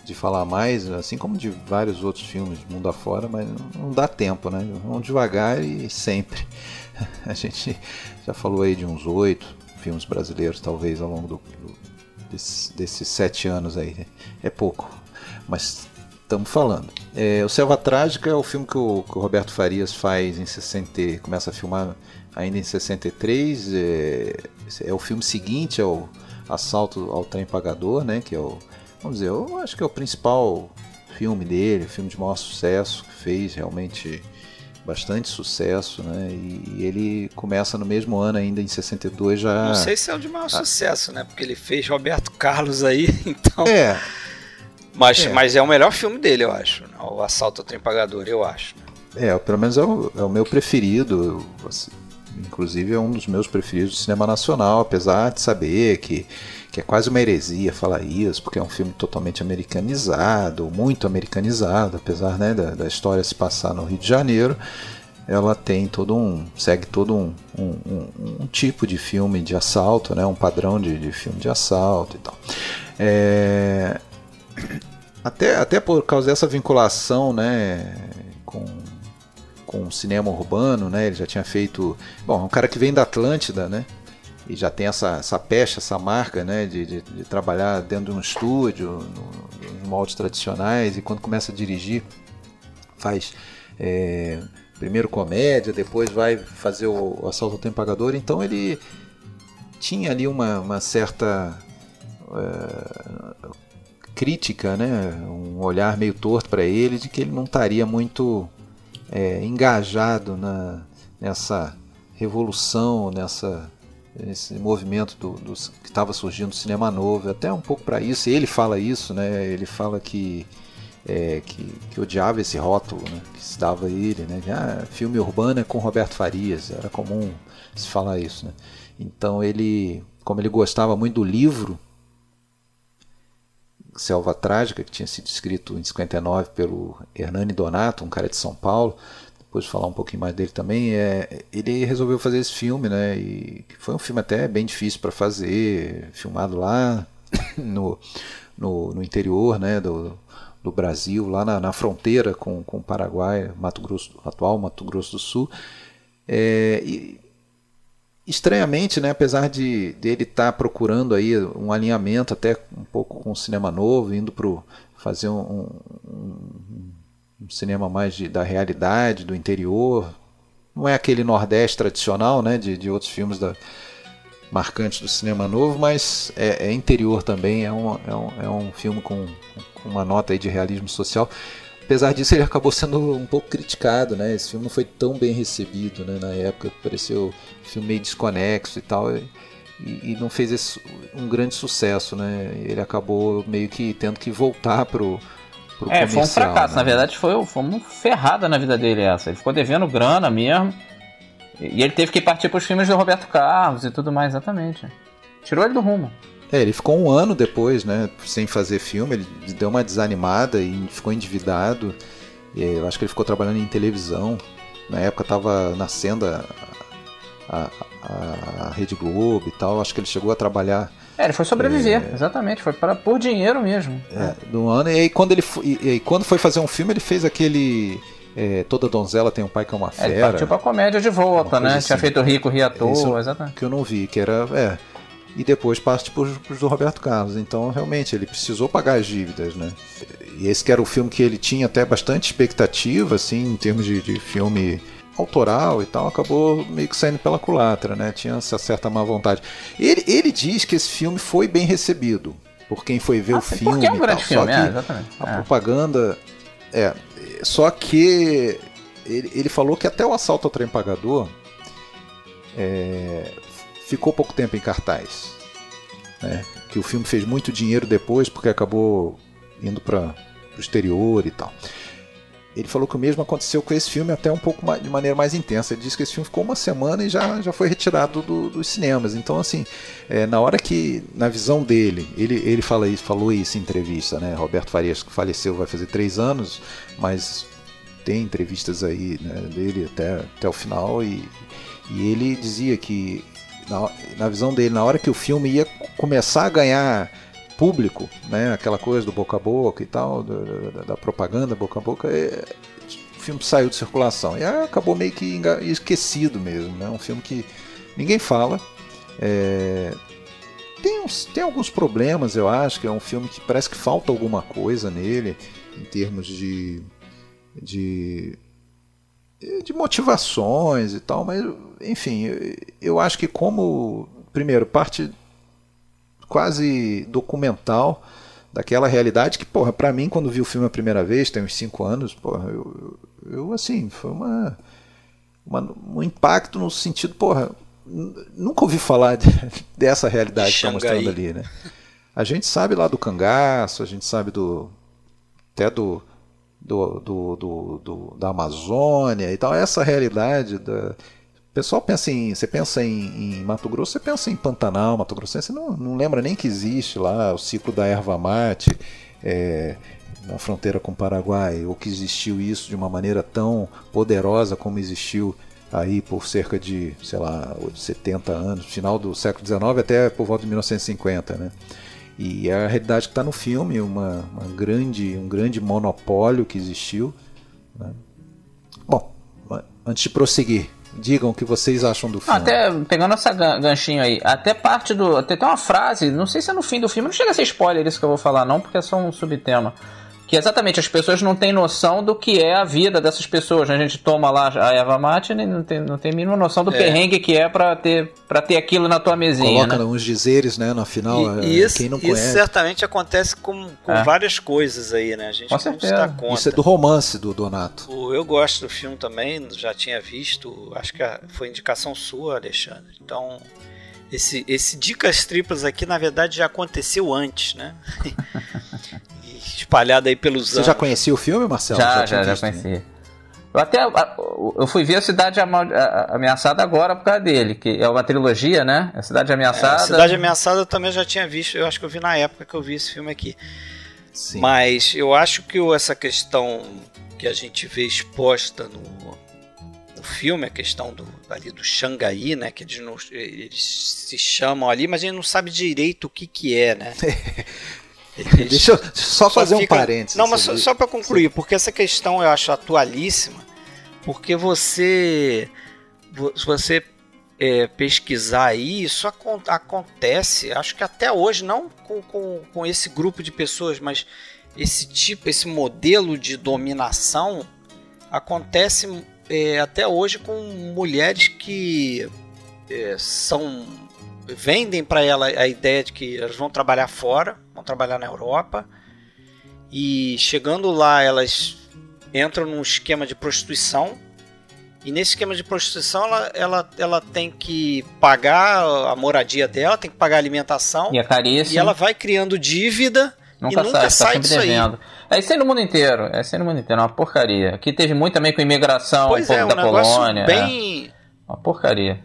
de falar mais, assim como de vários outros filmes mundo afora, mas não, dá tempo, né? Vamos devagar e sempre. A gente já falou aí de uns oito filmes brasileiros, talvez, ao longo do, do desses, desses sete anos aí. É pouco, mas estamos falando. É, o Selva Trágica é o filme que o, que o, Roberto Farias faz em 60, começa a filmar ainda em 63. É, é o filme seguinte ao Assalto ao Trem Pagador, né? Que é o, vamos dizer, eu acho que é o principal filme dele, filme de maior sucesso que fez realmente bastante sucesso, né? E, e, ele começa no mesmo ano ainda, em 62 já. Não sei se é o de maior ah. sucesso, né? Porque ele fez Roberto Carlos aí, então. É. Mas é, mas é o melhor filme dele, eu acho. Né? o Assalto ao Trem Pagador, eu acho. É, pelo menos é o, é o meu preferido. Assim, inclusive é um dos meus preferidos do cinema nacional, apesar de saber que, que é quase uma heresia falar isso, porque é um filme totalmente americanizado, muito americanizado, apesar né, da, da história se passar no Rio de Janeiro ela tem todo um segue todo um, um, um, um, tipo de filme de assalto, né, um padrão de, de filme de assalto e tal. É, até, até por causa dessa vinculação, né, com com o cinema urbano, né? Ele já tinha feito, bom, é um cara que vem da Atlântida, né? E já tem essa, essa pecha, essa marca, né? De, de, de trabalhar dentro de um estúdio, no, nos moldes tradicionais e quando começa a dirigir faz é, primeiro comédia, depois vai fazer o, o Assalto ao Tempo Pagador. Então ele tinha ali uma, uma certa é, crítica, né? um olhar meio torto para ele, de que ele não estaria muito é, engajado na, nessa revolução, nessa esse movimento do, que estava surgindo do cinema novo, até um pouco para isso. Ele fala isso, né? Ele fala que é, que, que, odiava esse rótulo né, que se dava ele, né, ah, filme urbano é com Roberto Farias, era comum se falar isso. Né. Então ele, como ele gostava muito do livro Selva Trágica, que tinha sido escrito em 59 pelo Hernani Donato, um cara de São Paulo, depois de falar um pouquinho mais dele também, é, ele resolveu fazer esse filme, né, e foi um filme até bem difícil para fazer, filmado lá no, no, no interior, né, do, do Brasil, lá na, na fronteira com, com o Paraguai, Mato Grosso, atual Mato Grosso do Sul. É, e, estranhamente, né, apesar de dele estar tá procurando aí um alinhamento até um pouco com o cinema novo, indo para fazer um, um, um, cinema mais de, da realidade, do interior, não é aquele Nordeste tradicional, né, de, de outros filmes da, marcantes do cinema novo, mas é, é interior também, é um, é um, é um filme com, com uma nota aí de realismo social. Apesar disso, ele acabou sendo um pouco criticado, né? Esse filme não foi tão bem recebido, né? Na época, pareceu um filme meio desconexo e tal, e, e não fez esse, um grande sucesso, né? Ele acabou meio que tendo que voltar pro, pro é, foi um fracasso. Né? Na verdade, foi, foi uma ferrada na vida dele essa. Ele ficou devendo grana mesmo. E ele teve que partir para os filmes do Roberto Carlos e tudo mais, exatamente. Tirou ele do rumo. É, ele ficou um ano depois, né, sem fazer filme, ele deu uma desanimada e ficou endividado. E eu acho que ele ficou trabalhando em televisão. Na época estava nascendo a, a, a, Rede Globo e tal. Acho que ele chegou a trabalhar. É, ele foi sobreviver, é... exatamente. Foi para por dinheiro mesmo. É, do ano. E aí quando ele e, e, quando foi fazer um filme, ele fez aquele é, Toda Donzela Tem um Pai que é uma fera. É, ele partiu pra comédia de volta, né? Assim. Tinha feito Rico, Ria Toa, exatamente. Que eu não vi, que era. É, e depois parte para os do Roberto Carlos. Então, realmente, ele precisou pagar as dívidas, né? E esse que era o filme que ele tinha até bastante expectativa, assim, em termos de, de filme autoral e tal, acabou meio que saindo pela culatra, né? Tinha essa certa má vontade. Ele, ele diz que esse filme foi bem recebido por quem foi ver ah, o filme. Porque é um grande filme, Só que é, exatamente. A é. propaganda. É, só que ele, ele falou que até o assalto ao trem pagador é, ficou pouco tempo em cartaz. Né? Que o filme fez muito dinheiro depois porque acabou indo para o exterior e tal. Ele falou que o mesmo aconteceu com esse filme até um pouco mais, de maneira mais intensa. Ele disse que esse filme ficou uma semana e já, já foi retirado do, dos cinemas. Então, assim, é, na hora que, na visão dele, ele, ele fala isso, falou isso em entrevista, né? Roberto Farias, que faleceu, vai fazer três anos, mas tem entrevistas aí né, dele até, até o final e, e ele dizia que na, na visão dele, na hora que o filme ia começar a ganhar público, né, aquela coisa do boca a boca e tal, da, da propaganda boca a boca, é, o filme saiu de circulação. E acabou meio que esquecido mesmo, né, um filme que ninguém fala, é, tem, uns, tem alguns problemas, eu acho, que é um filme que parece que falta alguma coisa nele, em termos de, de, de motivações e tal, mas enfim, eu acho que como, primeiro, parte quase documental daquela realidade que, porra, pra mim, quando vi o filme a primeira vez, tem uns 5 anos, porra, eu, eu, assim, foi uma, uma, um impacto no sentido, porra, nunca ouvi falar de, dessa realidade que tá mostrando ali, né? A gente sabe lá do cangaço, a gente sabe do até do do, do, do, do, da Amazônia e tal. Essa realidade da, pessoal pensa em. Você pensa em, em, Mato Grosso, você pensa em Pantanal, Mato Grosso, você não, não lembra nem que existe lá o ciclo da erva mate é, na fronteira com o Paraguai, ou que existiu isso de uma maneira tão poderosa como existiu aí por cerca de, sei lá, 70 anos, final do século XIX até por volta de 1950, né? E é a realidade que está no filme, uma, uma, grande, um grande monopólio que existiu. Né? Bom, antes de prosseguir, digam o que vocês acham do filme. Até pegando essa ganchinho aí, até parte do. Até tem uma frase, não sei se é no fim do filme, não chega a ser spoiler isso que eu vou falar, não, porque é só um subtema que exatamente as pessoas não têm noção do que é a vida dessas pessoas. Né? A gente toma lá a erva mate e não tem, não tem a mínima noção do é. perrengue que é para ter, pra ter aquilo na tua mesinha. Coloca né? uns dizeres, né, no final. E, é, isso, quem não conhece. Isso certamente acontece com, com é. várias coisas aí, né? A gente com certeza. não se dá conta. Isso é do romance do Donato. Eu gosto do filme também, já tinha visto, acho que foi indicação sua, Alexandre. Então, esse, esse Dicas Triplas aqui, na verdade, já aconteceu antes, né? espalhada aí pelos Você anos. Você já conhecia o filme, Marcelo? Já, já, já, já conheci. Eu até eu fui ver a Cidade Ameaçada agora por causa dele, que é uma trilogia, né? A Cidade Ameaçada. É, a Cidade Ameaçada eu também já tinha visto, eu acho que eu vi na época que eu vi esse filme aqui. Sim. Mas eu acho que essa questão que a gente vê exposta no filme, a questão do, ali do Xangai, né? Que eles, não, eles se chamam ali, mas a gente não sabe direito o que, que é, né? Deixa eu só fazer só fica... um parênteses. Não, mas só, só para concluir, porque essa questão eu acho atualíssima, porque você você é, pesquisar aí, isso acontece, acho que até hoje, não com, com, com esse grupo de pessoas, mas esse tipo, esse modelo de dominação acontece é, até hoje com mulheres que é, são vendem para ela a ideia de que elas vão trabalhar fora, vão trabalhar na Europa. E chegando lá, elas entram num esquema de prostituição. E nesse esquema de prostituição, ela, ela, ela tem que pagar a moradia dela, tem que pagar a alimentação. E a carícia. E ela vai criando dívida nunca e nunca sai, sai tá disso devendo. aí. É isso aí no mundo inteiro. É isso aí no mundo inteiro. É uma porcaria. Aqui teve muito também com imigração, pois um é, um da Polônia. Bem... É. Uma porcaria.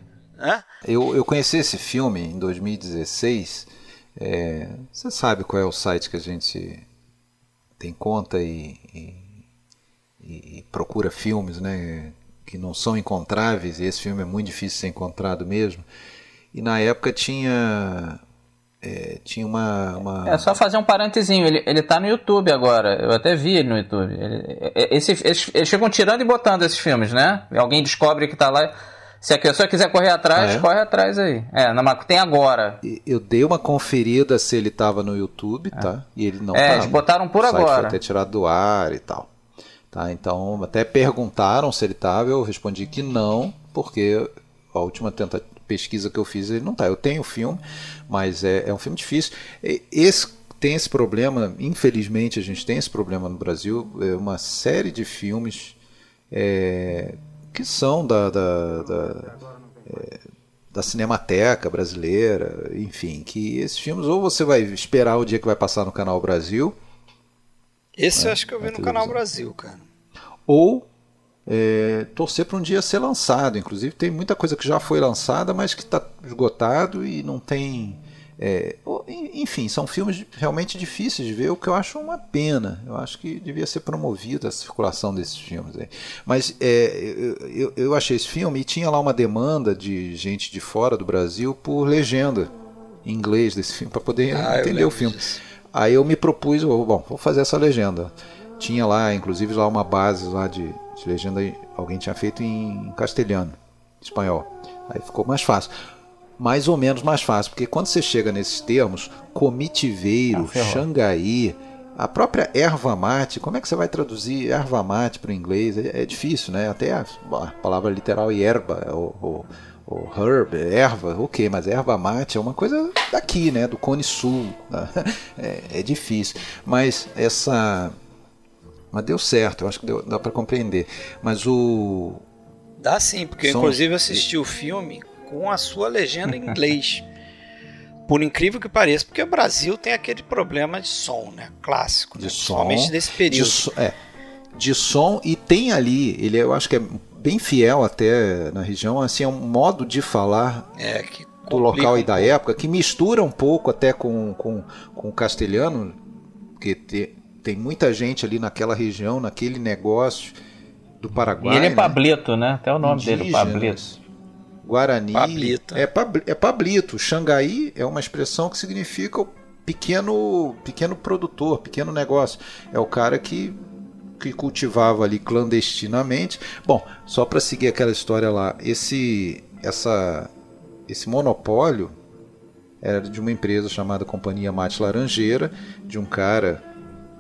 Eu, eu conheci esse filme em 2016. É, você sabe qual é o site que a gente tem conta e, e, e, procura filmes né, que não são encontráveis, e esse filme é muito difícil de ser encontrado mesmo. E na época tinha é, tinha uma, uma, É só fazer um parentezinho, ele, ele tá no YouTube agora, eu até vi ele no YouTube. Ele, esse, eles, eles chegam tirando e botando esses filmes, né? Alguém descobre que tá lá. Se a pessoa quiser correr atrás, ah, é? corre atrás aí. É, na, tem agora. Eu dei uma conferida se ele tava no YouTube, é. tá? E ele não é, tava. eles botaram por o agora. Foi até tirado do ar e tal. Tá, então até perguntaram se ele tava, eu respondi que não, porque a última tenta pesquisa que eu fiz ele não tá. Eu tenho o filme, mas é, é um filme difícil. Esse tem esse problema, infelizmente a gente tem esse problema no Brasil, é uma série de filmes é, que são da, da, da, é, da, Cinemateca brasileira, enfim, que esses filmes ou você vai esperar o dia que vai passar no Canal Brasil. Esse né, eu acho que eu vi no Canal Brasil, cara. Ou é, torcer para um dia ser lançado. Inclusive tem muita coisa que já foi lançada, mas que está esgotado e não tem é, enfim, são filmes realmente difíceis de ver, o que eu acho uma pena. Eu acho que devia ser promovida a circulação desses filmes. Aí. Mas é, eu, eu achei esse filme e tinha lá uma demanda de gente de fora do Brasil por legenda em inglês desse filme, para poder ah, entender o filme. Disso. Aí eu me propus, bom, vou fazer essa legenda. Tinha lá, inclusive, lá uma base lá de, de legenda, alguém tinha feito em castelhano, espanhol. Aí ficou mais fácil mais ou menos mais fácil, porque quando você chega nesses termos, comitiveiro, ah, Xangai, a própria erva mate, como é que você vai traduzir erva mate para o inglês? É, é, difícil, né? Até a, a palavra literal erva, ou, ou, herb, erva, ok, mas erva mate é uma coisa daqui, né? Do Cone Sul. Né? É, é, difícil. Mas essa. Mas deu certo, eu acho que deu, dá para compreender. Mas o. Dá sim, porque Som... inclusive eu assisti o filme com a sua legenda em inglês. Por incrível que pareça, porque o Brasil tem aquele problema de som, né? Clássico. De né? som. Principalmente desse período. De so, é. de som e tem ali, ele eu acho que é bem fiel até na região, assim, é um modo de falar é, que do local e da época que mistura um pouco até com, com, com o castelhano, porque te, tem muita gente ali naquela região, naquele negócio do Paraguai. E ele é né? Pablito, né? Até o nome Indígenas, dele, Pablito. Guarani. Pablito. É, é Pablito. Xangai é uma expressão que significa o pequeno, pequeno produtor, pequeno negócio. É o cara que, que cultivava ali clandestinamente. Bom, só para seguir aquela história lá, esse, essa, esse monopólio era de uma empresa chamada Companhia Mate Laranjeira, de um cara,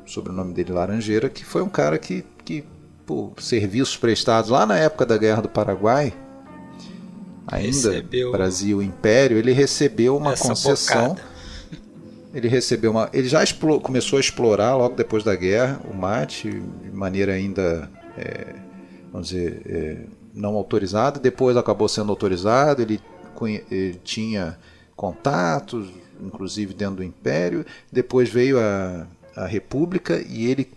sobre o nome dele Laranjeira, que foi um cara que, que por serviços prestados lá na época da Guerra do Paraguai, ainda recebeu Brasil Império, ele recebeu uma concessão. Bocada. Ele recebeu uma, ele já explore, começou a explorar logo depois da guerra o mate de maneira ainda, é, vamos dizer, é, não autorizada. Depois acabou sendo autorizado. Ele, ele tinha contatos, inclusive dentro do Império. Depois veio a, a República e ele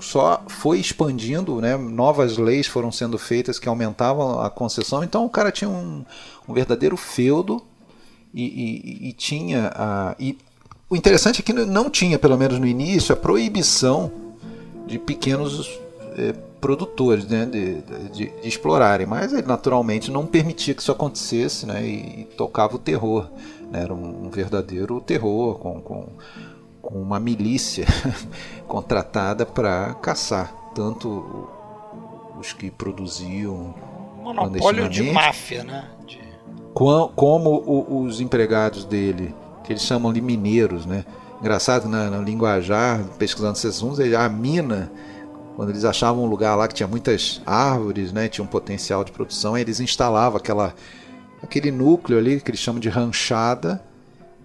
só foi expandindo, né? novas leis foram sendo feitas que aumentavam a concessão. Então o cara tinha um, um verdadeiro feudo e, e, e tinha a. E o interessante é que não tinha, pelo menos no início, a proibição de pequenos é, produtores né, de, de, de, explorarem, mas ele naturalmente não permitia que isso acontecesse né, e, e tocava o terror. Né, era um, um verdadeiro terror com, com com uma milícia contratada para caçar tanto os que produziam monopólio de máfia, né? De... Como os empregados dele, que eles chamam de mineiros, né? Engraçado na, na linguajar, pesquisando esses assuntos, a mina, quando eles achavam um lugar lá que tinha muitas árvores, né? Tinha um potencial de produção, eles instalavam aquela aquele núcleo ali que eles chamam de ranchada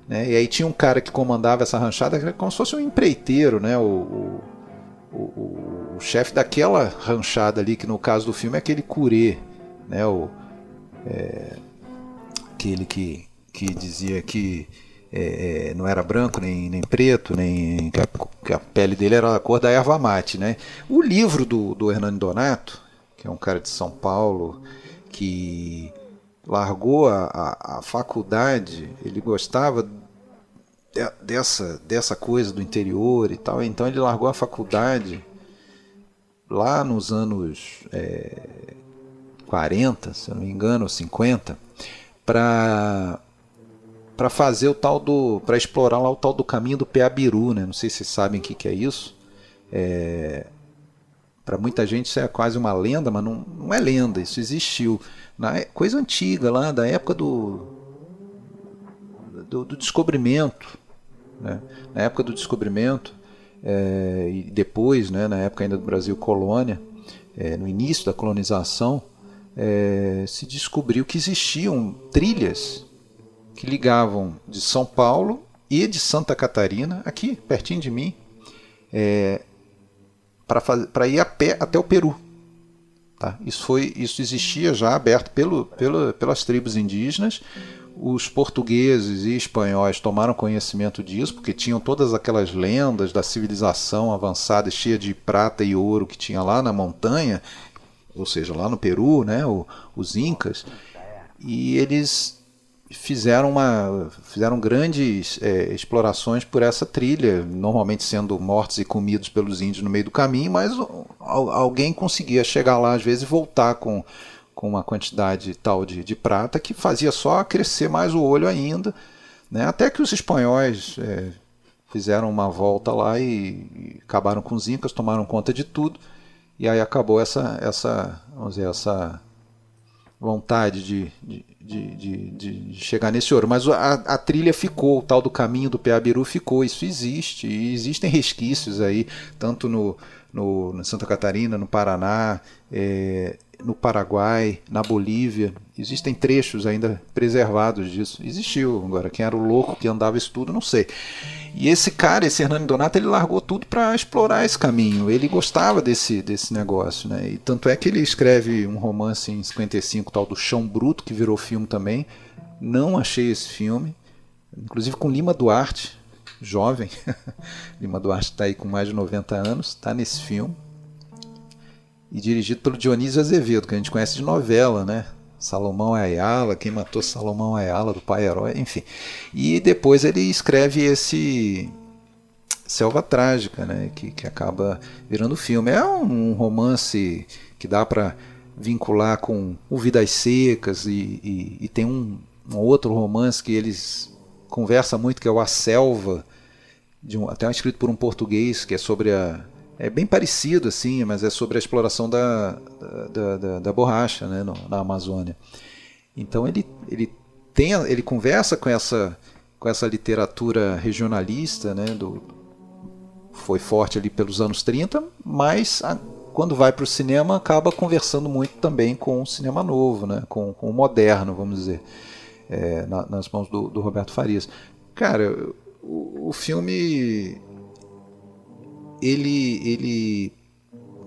né? E aí tinha um cara que comandava essa ranchada, que era como se fosse um empreiteiro, né? o, o, o, o chefe daquela ranchada ali, que no caso do filme é aquele curê, né? o, é, aquele que, que dizia que é, é, não era branco nem, nem preto, nem que a, que a, pele dele era a cor da erva mate. Né? O livro do, do Hernani Donato, que é um cara de São Paulo, que largou a, a, a faculdade, ele gostava de, dessa, dessa coisa do interior e tal, então ele largou a faculdade lá nos anos é, 40, se eu não me engano, 50, para para fazer o tal do para explorar lá o tal do caminho do Peabiru, né? Não sei se vocês sabem o que, que é isso. É, para muita gente isso é quase uma lenda, mas não, não é lenda, isso existiu. Na, é coisa antiga lá, da época do, do, do descobrimento. Né? Na época do descobrimento, é, e depois, né, na época ainda do Brasil colônia, é, no início da colonização, é, se descobriu que existiam trilhas que ligavam de São Paulo e de Santa Catarina, aqui pertinho de mim, para ir a pé até o Peru. Tá? Isso, foi, isso existia já aberto pelo, pelo, pelas tribos indígenas. Os portugueses e espanhóis tomaram conhecimento disso, porque tinham todas aquelas lendas da civilização avançada, cheia de prata e ouro que tinha lá na montanha, ou seja, lá no Peru, né, os Incas. E eles fizeram, uma, fizeram grandes é, explorações por essa trilha, normalmente sendo mortos e comidos pelos índios no meio do caminho, mas alguém conseguia chegar lá às vezes e voltar com, com uma quantidade tal de, de prata que fazia só crescer mais o olho ainda, né? até que os espanhóis é, fizeram uma volta lá e, e acabaram com os incas, tomaram conta de tudo, e aí acabou essa, essa, vamos dizer, essa vontade de, de, de, de, chegar nesse ouro. Mas a, a, trilha ficou, o tal do caminho do Peabiru ficou, isso existe. E existem resquícios aí, tanto no, no, Santa Catarina, no Paraná, é, no Paraguai, na Bolívia. Existem trechos ainda preservados disso. Existiu. Agora, quem era o louco que andava isso tudo, não sei. E esse cara, esse Hernani Donato, ele largou tudo para explorar esse caminho. Ele gostava desse, desse negócio. Né? E tanto é que ele escreve um romance em 55, tal do Chão Bruto, que virou filme também. Não achei esse filme. Inclusive com Lima Duarte, jovem. Lima Duarte está aí com mais de 90 anos, está nesse filme. e dirigido pelo Dionísio Azevedo, que a gente conhece de novela, né? Salomão Ayala, quem matou Salomão Ayala, do pai herói, enfim. E depois ele escreve esse Selva Trágica, né? Que, que acaba virando filme. É um, romance que dá para vincular com o Vidas Secas e, e, e tem um, um, outro romance que eles conversam muito, que é o A Selva, um, até escrito por um português, que é sobre a é bem parecido assim, mas é sobre a exploração da, da, da, da borracha né, no, na Amazônia. Então ele, ele, tem, ele conversa com essa, com essa literatura regionalista, né, do, foi forte ali pelos anos 30, mas a, quando vai para o cinema acaba conversando muito também com o cinema novo, né, com, com o moderno, vamos dizer, é, na, nas mãos do, do Roberto Farias. Cara, o, o filme ele, ele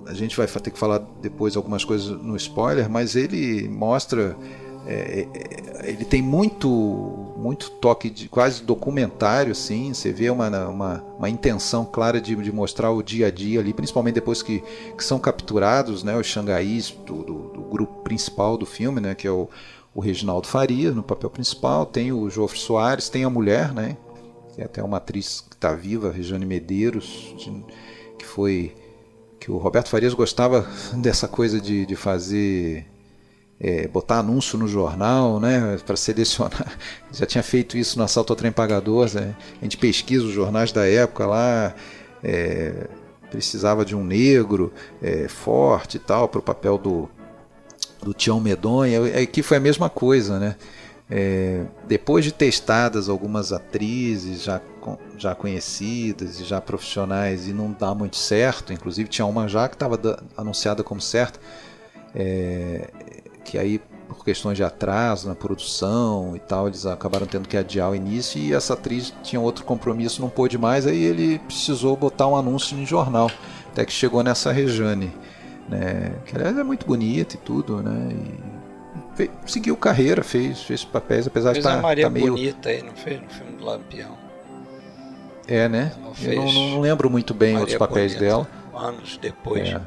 a gente vai ter que falar depois algumas coisas no spoiler, mas ele mostra é, é, ele tem muito muito toque de quase documentário assim você vê uma, uma, uma intenção clara de, de, mostrar o dia a dia ali principalmente depois que, que são capturados né os xangaís do, do, do, grupo principal do filme né que é o, o Reginaldo Faria no papel principal tem o Jofre Soares tem a mulher né tem até uma atriz que está viva Rejane Medeiros de, que foi que o Roberto Farias gostava dessa coisa de, de fazer é, botar anúncio no jornal, né, para selecionar. Já tinha feito isso no assalto ao trem pagador. Né? A gente pesquisa os jornais da época lá. É, precisava de um negro é, forte e tal para o papel do do Tião Medonha. Aqui foi a mesma coisa, né? É, depois de testadas algumas atrizes já, já conhecidas e já profissionais e não dá muito certo, inclusive tinha uma já que estava anunciada como certa, é, que aí por questões de atraso na produção e tal, eles acabaram tendo que adiar o início e essa atriz tinha outro compromisso, não pôde mais, aí ele precisou botar um anúncio em jornal, até que chegou nessa Rejane, né, que aliás é muito bonita e tudo, né, e fez, seguiu carreira, fez, fez papéis, apesar fez de estar tá, Maria tá meio... Bonita aí, não fez no filme do Lampião? É, né? Eu não, não, lembro muito bem Maria outros papéis Bonita, dela. Anos depois. É.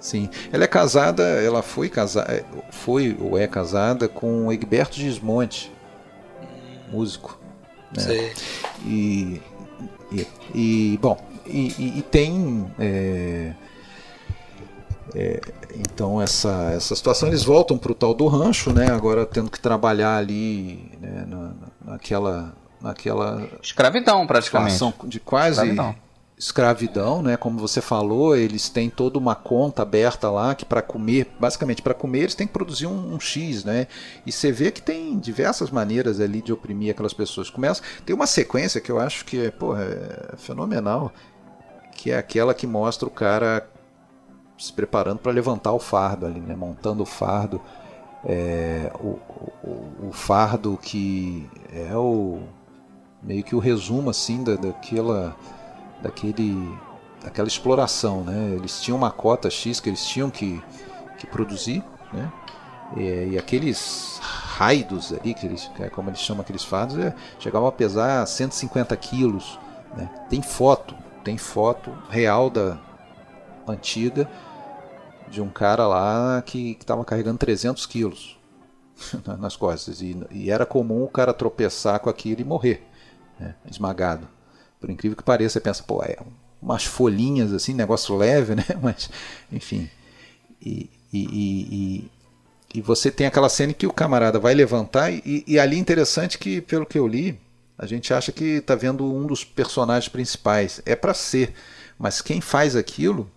Sim. Ela é casada, ela foi casada, é, foi ou é casada com Egberto Gismonte, músico. Né? Sei. E, e, e bom, e, e tem é, é, então essa, essa situação eles voltam para o tal do rancho, né? Agora tendo que trabalhar ali né, na, naquela naquela escravidão praticamente de quase escravidão. escravidão, né? Como você falou, eles têm toda uma conta aberta lá que para comer, basicamente para comer eles têm que produzir um, um, X, né? E você vê que tem diversas maneiras ali de oprimir aquelas pessoas. Começa tem uma sequência que eu acho que porra, é fenomenal, que é aquela que mostra o cara se preparando para levantar o fardo ali, né? montando o fardo. É, o, o, o, fardo que é o meio que o resumo assim da, daquela daquele daquela exploração né eles tinham uma cota x que eles tinham que, que produzir né e, e aqueles raidos ali que eles é como eles chamam aqueles fardos é, chegavam a pesar 150 quilos né? tem foto tem foto real da antiga de um cara lá que estava carregando 300 quilos nas costas. E, e, era comum o cara tropeçar com aquilo e morrer, né, esmagado. Por incrível que pareça, você pensa, pô, é umas folhinhas assim, negócio leve, né? Mas, enfim. E, e, e, e, você tem aquela cena que o camarada vai levantar, e, e ali interessante que, pelo que eu li, a gente acha que está vendo um dos personagens principais. É para ser, mas quem faz aquilo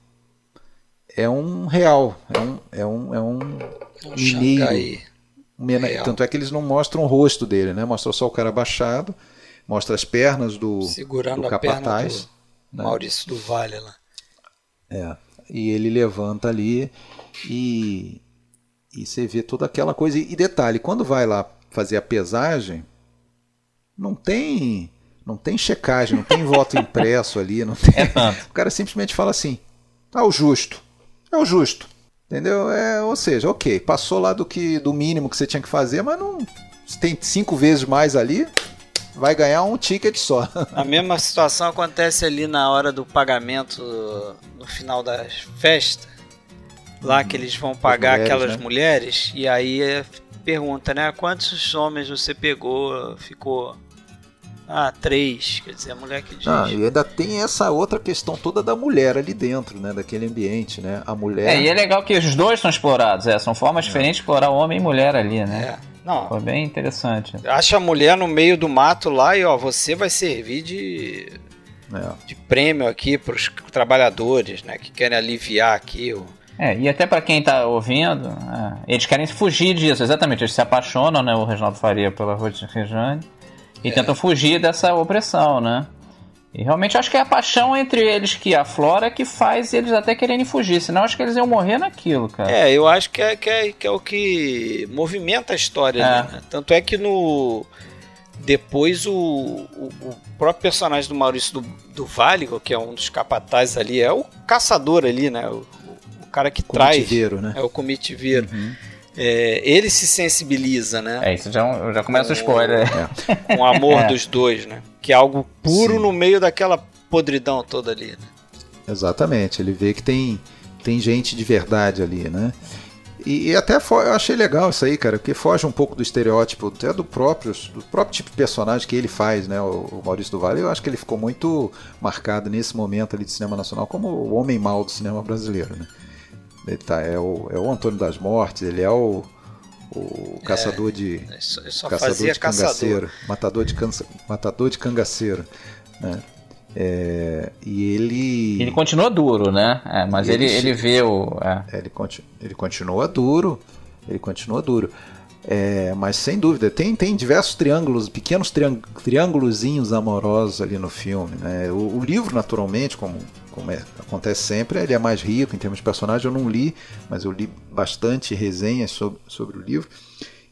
é um real, é um, é um, é um, um mineiro. Um Tanto é que eles não mostram o rosto dele, né? Mostra só o cara abaixado, mostra as pernas do, Segurando do capataz. Do né? Maurício do Vale lá. É. E ele levanta ali e, e você vê toda aquela coisa. E detalhe, quando vai lá fazer a pesagem, não tem não tem checagem, não tem voto impresso ali, não tem. É o cara simplesmente fala assim: tá o justo é o justo. Entendeu? É, ou seja, ok, passou lá do que do mínimo que você tinha que fazer, mas não tem cinco vezes mais ali, vai ganhar um ticket só. A mesma situação acontece ali na hora do pagamento no final da festa. lá que eles vão pagar mulheres, aquelas né? mulheres, e aí é, pergunta, né? Quantos homens você pegou? Ficou. Ah, três. Quer dizer, a mulher que diz. Ah, e ainda tem essa outra questão toda da mulher ali dentro, né? Daquele ambiente, né? A mulher. É, e é legal que os dois são explorados, é. São formas é. diferentes de explorar homem e mulher ali, né? É. Não. Foi bem interessante. Acha a mulher no meio do mato lá e, ó, você vai servir de. É. De prêmio aqui para os trabalhadores, né? Que querem aliviar aqui o. É, e até para quem tá ouvindo, é, eles querem fugir disso, exatamente. Eles se apaixonam, né? O Reginaldo Faria pela Rejane e é. tentam fugir dessa opressão, né? E realmente acho que é a paixão entre eles que aflora que faz eles até quererem fugir, senão acho que eles iam morrer naquilo, cara. É, eu acho que é, que é, que é o que movimenta a história, é. né? Tanto é que no. Depois o, o, o, próprio personagem do Maurício do, do Vale, que é um dos capatazes ali, é o caçador ali, né? O, o cara que traz. Né? É o comitiveiro. Uhum. É, ele se sensibiliza, né? É, isso já, já começa o spoiler. Com o amor é. dos dois, né? Que é algo puro Sim. no meio daquela podridão toda ali, né? Exatamente, ele vê que tem, tem gente de verdade ali, né? E, e até eu achei legal isso aí, cara, porque foge um pouco do estereótipo, até do próprio, do próprio tipo de personagem que ele faz, né? O, o Maurício do Vale, eu acho que ele ficou muito marcado nesse momento ali de cinema nacional como o homem mau do cinema brasileiro, né? Ele tá, é, o, é o Antônio das Mortes, ele é o, o caçador de é, só, caçador de cangaceiro, matador de cansa, matador de cangaceiro, né? É, e ele ele continua duro, né? É, mas ele, ele, ele vê o é. é. ele, continua, ele continua duro, ele continua duro. É, mas sem dúvida, tem, tem diversos triângulos, pequenos triângulozinhos amorosos ali no filme. Né? O, o livro, naturalmente, como como é, acontece sempre, ele é mais rico em termos de personagem. Eu não li, mas eu li bastante resenhas sobre, sobre o livro.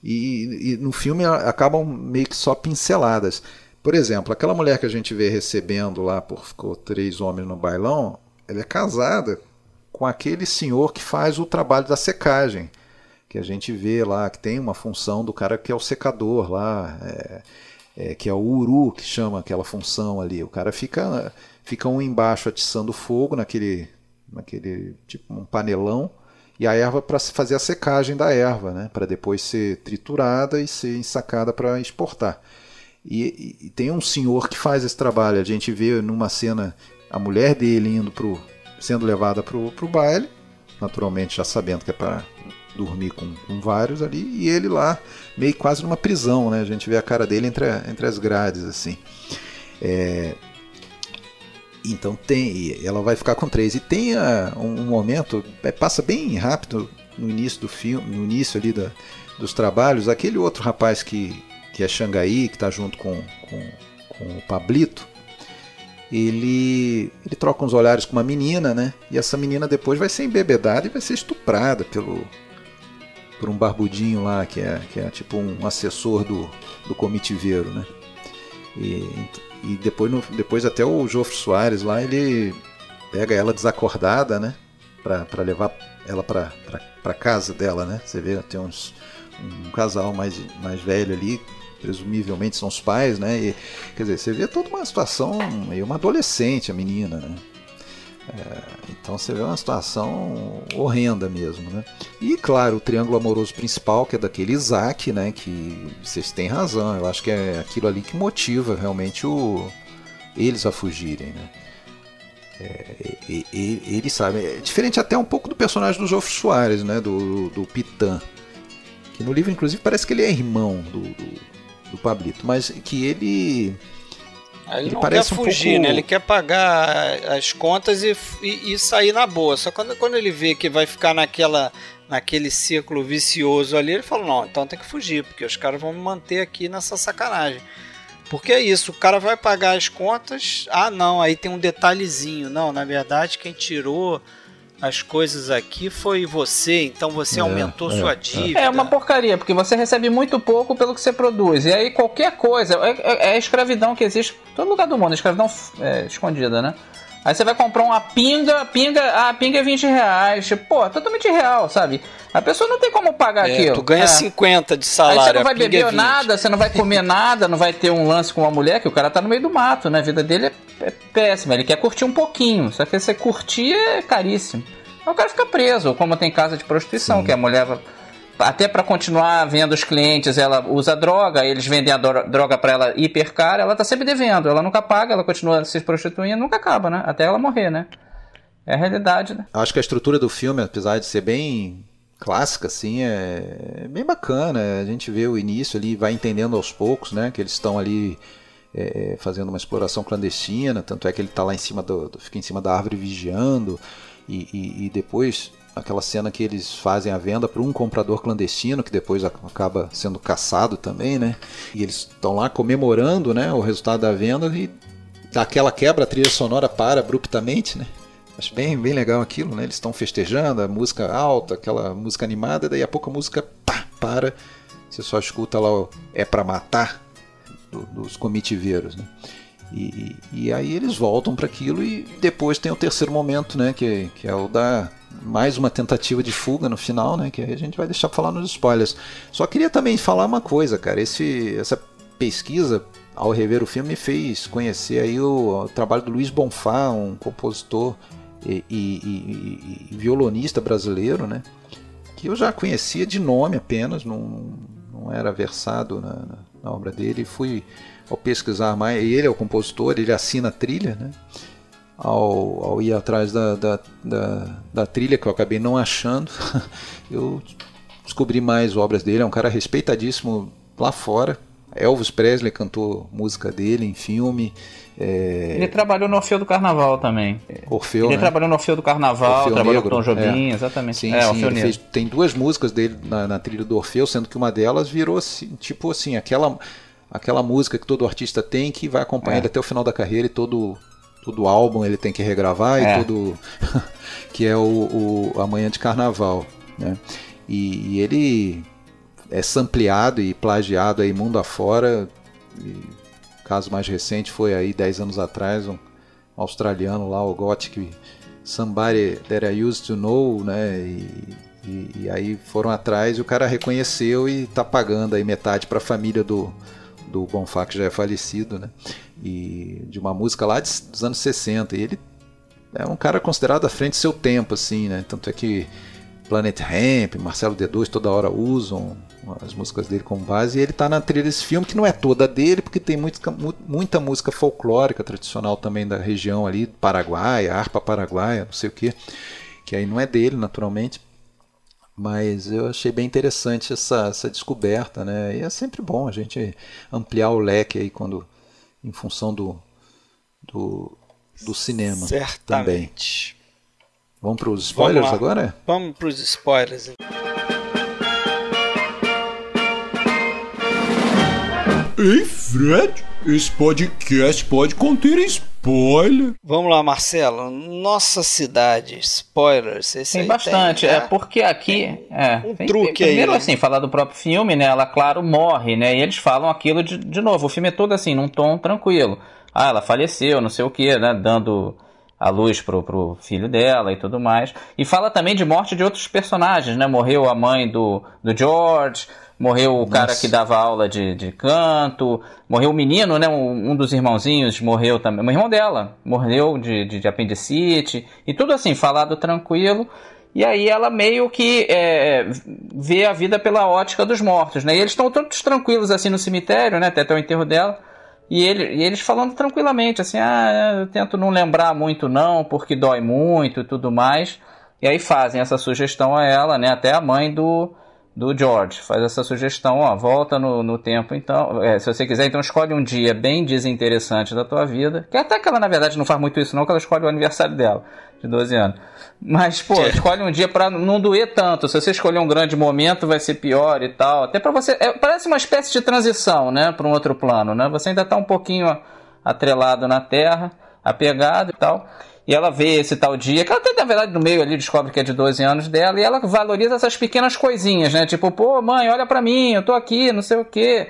E, e, no filme acabam meio que só pinceladas. Por exemplo, aquela mulher que a gente vê recebendo lá por ficou três homens no bailão, ela é casada com aquele senhor que faz o trabalho da secagem, que a gente vê lá, que tem uma função do cara que é o secador lá, é, é, que é o uru que chama aquela função ali. O cara fica fica um embaixo atiçando fogo naquele, naquele tipo um panelão e a erva para fazer a secagem da erva, né? para depois ser triturada e ser ensacada para exportar. E, e, tem um senhor que faz esse trabalho. A gente vê numa cena a mulher dele indo pro, sendo levada para o baile, naturalmente já sabendo que é para dormir com, com, vários ali, e ele lá meio quase numa prisão, né? A gente vê a cara dele entre, entre as grades assim. É, então tem, ela vai ficar com três. E tem uh, um, momento, é, passa bem rápido no início do filme, no início ali da, dos trabalhos, aquele outro rapaz que, que é Xangai, que está junto com, com, com, o Pablito, ele, ele troca uns olhares com uma menina, né? E essa menina depois vai ser embebedada e vai ser estuprada pelo por um barbudinho lá, que é, que é tipo um assessor do, do comitiveiro, né? E, e depois, no, depois até o Jofre Soares lá, ele pega ela desacordada, né? Pra, pra levar ela pra, pra, pra casa dela, né? Você vê, tem uns, um casal mais, mais velho ali, presumivelmente são os pais, né? E, quer dizer, você vê toda uma situação, meio uma adolescente, a menina, né? É, então você vê uma situação horrenda mesmo, né? E claro, o triângulo amoroso principal, que é daquele Isaac, né? Que vocês têm razão, eu acho que é aquilo ali que motiva realmente o, eles a fugirem, né? É, e, ele sabe, é diferente até um pouco do personagem do Jofre Soares, né? Do, do Pitã, que no livro inclusive parece que ele é irmão do, do, do Pablito, mas que ele ele, ele não quer fugir, um pouco... né? Ele quer pagar as contas e, e, e, sair na boa. Só quando, quando ele vê que vai ficar naquela, naquele círculo vicioso ali, ele fala: não, então tem que fugir, porque os caras vão me manter aqui nessa sacanagem. Porque é isso, o cara vai pagar as contas. Ah, não, aí tem um detalhezinho. Não, na verdade, quem tirou as coisas aqui foi você, então você é, aumentou é, sua é. dívida. É uma porcaria, porque você recebe muito pouco pelo que você produz. E aí qualquer coisa, é, é, é a escravidão que existe em todo lugar do mundo, a escravidão é, escondida, né? Aí você vai comprar uma pinga, pinga, ah, a pinga é 20 reais. Pô, totalmente real, sabe? A pessoa não tem como pagar é, aquilo. Tu ganha é. 50 de salário. Aí você não vai beber é nada, você não vai comer nada, não vai ter um lance com uma mulher, que o cara tá no meio do mato, né? A vida dele é, é péssima. Ele quer curtir um pouquinho. Só que você curtir é caríssimo. o cara fica preso, como tem casa de prostituição, Sim. que a mulher até para continuar vendo os clientes, ela usa droga, eles vendem a droga para ela hiper cara, ela tá sempre devendo, ela nunca paga, ela continua se prostituindo, nunca acaba, né? Até ela morrer, né? É a realidade, né? Acho que a estrutura do filme, apesar de ser bem clássica, assim, é bem bacana. A gente vê o início ali, vai entendendo aos poucos, né? Que eles estão ali é, fazendo uma exploração clandestina, tanto é que ele está lá em cima do, fica em cima da árvore vigiando e, e, e depois aquela cena que eles fazem a venda para um comprador clandestino que depois acaba sendo caçado também, né? E eles estão lá comemorando, né, o resultado da venda e daquela quebra a trilha sonora para abruptamente, né? Acho bem, bem legal aquilo, né? Eles estão festejando, a música alta, aquela música animada, daí a pouco a música pá, para, você só escuta lá o É para matar do, dos comitiveiros, né? E, e, aí eles voltam para aquilo e depois tem o terceiro momento, né? Que, que é o da mais uma tentativa de fuga no final, né? Que a gente vai deixar falar nos spoilers. Só queria também falar uma coisa, cara. Esse, essa pesquisa ao rever o filme me fez conhecer aí o, o trabalho do Luiz Bonfá, um compositor e, e, e, violonista brasileiro, né? Que eu já conhecia de nome apenas, não, não era versado na obra dele. Fui ao pesquisar mais, ele é o compositor, ele assina a trilha, né? Ao, ao ir atrás da, da, da, da trilha que eu acabei não achando, eu descobri mais obras dele. É um cara respeitadíssimo lá fora. Elvis Presley cantou música dele em filme. É... Ele trabalhou no Orfeu do Carnaval também. Orfeu, Ele né? trabalhou no Orfeu do Carnaval, Orfeu trabalhou Negro, com Tom Jobim, é. exatamente. Sim, é, sim, fez, tem duas músicas dele na, na, trilha do Orfeu, sendo que uma delas virou assim, tipo assim, aquela, aquela música que todo artista tem que vai acompanhar é. ele até o final da carreira e todo, todo álbum ele tem que regravar e é. todo... que é o, o Amanhã de Carnaval, né? E, e ele é sampleado e plagiado aí mundo afora. E caso mais recente foi aí 10 anos atrás, um australiano lá, o Gothic Somebody That I Used to Know, né? E, e, e, aí foram atrás e o cara reconheceu e tá pagando aí metade para a família do, do Bonfá, que já é falecido, né? E de uma música lá dos anos 60. E ele é um cara considerado à frente do seu tempo, assim, né? Tanto é que Planet Ramp, Marcelo D2 toda hora usam as músicas dele como base, e ele está na trilha desse filme, que não é toda dele, porque tem muita, muita música folclórica tradicional também da região ali, Paraguai, harpa paraguaia, não sei o que, que aí não é dele, naturalmente. Mas eu achei bem interessante essa, essa descoberta, né? E é sempre bom a gente ampliar o leque aí quando, em função do, do, do cinema Certamente. também. Vamos para os spoilers Vamos agora? Vamos para os spoilers. Ei, Fred, esse podcast pode conter spoiler. Vamos lá, Marcelo. Nossa cidade, spoilers. Esse tem bastante, tem, é né? porque aqui. É, um tem, truque tem, Primeiro, aí, né? assim, falar do próprio filme, né? Ela, claro, morre, né? E eles falam aquilo de, de novo. O filme é todo assim, num tom tranquilo. Ah, ela faleceu, não sei o que, né? Dando a luz pro, pro filho dela e tudo mais. E fala também de morte de outros personagens, né? Morreu a mãe do, do George, morreu o Nossa. cara que dava aula de, de canto, morreu o menino, né? Um, um, dos irmãozinhos morreu também. O irmão dela morreu de, de, de, apendicite. E tudo assim, falado tranquilo. E aí ela meio que é, vê a vida pela ótica dos mortos, né? E eles estão todos tranquilos assim no cemitério, né? Até, até o enterro dela. E, ele, e eles falando tranquilamente, assim, ah, eu tento não lembrar muito não, porque dói muito e tudo mais. E aí fazem essa sugestão a ela, né? Até a mãe do, do George. Faz essa sugestão, ó, volta no, no tempo, então, é, se você quiser, então escolhe um dia bem desinteressante da tua vida, que até que ela, na verdade, não faz muito isso não, que ela escolhe o aniversário dela, de 12 anos. Mas, pô, é. escolhe um dia para não doer tanto, se você escolher um grande momento, vai ser pior e tal, até para você, é, parece uma espécie de transição, né, para um outro plano, né, você ainda tá um pouquinho atrelado na Terra, apegado e tal, e ela vê esse tal dia, que ela até na verdade no meio ali descobre que é de 12 anos dela, e ela valoriza essas pequenas coisinhas, né? Tipo, pô, mãe, olha para mim, eu tô aqui, não sei o quê.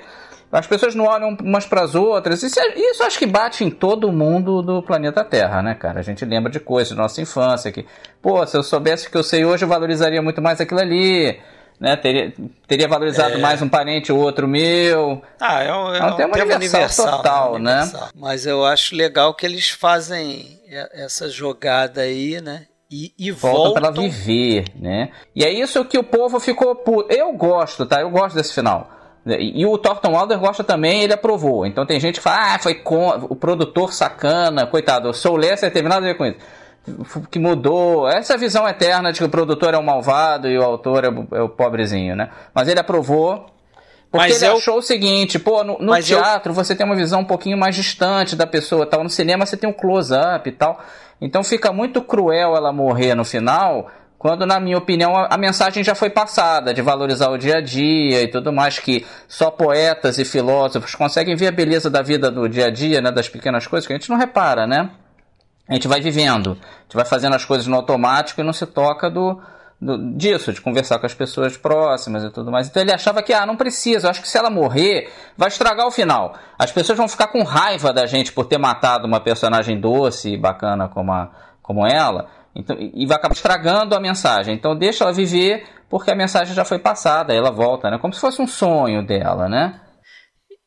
As pessoas não olham umas para as outras. Isso, é, isso acho que bate em todo mundo do planeta Terra, né, cara? A gente lembra de coisas da nossa infância que, pô, se eu soubesse o que eu sei hoje, eu valorizaria muito mais aquilo ali né? Teria, teria valorizado é. mais um parente ou outro meu. Ah, é um, é um, é um tema, tema universal, universal, total, né? Universal. Mas eu acho legal que eles fazem essa jogada aí, né? E, e voltam, voltam para viver, né? E é isso que o povo ficou puto. Eu gosto, tá? Eu gosto desse final. E o Thornton Wilder gosta também, ele aprovou. Então tem gente que fala, ah, foi com... o produtor sacana, coitado, o Soul Lester teve nada a ver com isso. Que mudou, essa visão eterna de que o produtor é o malvado e o autor é o, é o pobrezinho, né? Mas ele aprovou, porque Mas ele eu... achou o seguinte, pô, no, no teatro eu... você tem uma visão um pouquinho mais distante da pessoa, tal. No cinema você tem um close-up e tal. Então fica muito cruel ela morrer no final, quando, na minha opinião, a, a, mensagem já foi passada de valorizar o dia a dia e tudo mais, que só poetas e filósofos conseguem ver a beleza da vida do dia a dia, né, das pequenas coisas que a gente não repara, né? A gente vai vivendo, a gente vai fazendo as coisas no automático e não se toca do, do, disso, de conversar com as pessoas próximas e tudo mais. Então ele achava que, ah, não precisa, acho que se ela morrer, vai estragar o final. As pessoas vão ficar com raiva da gente por ter matado uma personagem doce e bacana como, a, como ela então, e vai acabar estragando a mensagem. Então deixa ela viver, porque a mensagem já foi passada, ela volta, né? Como se fosse um sonho dela, né?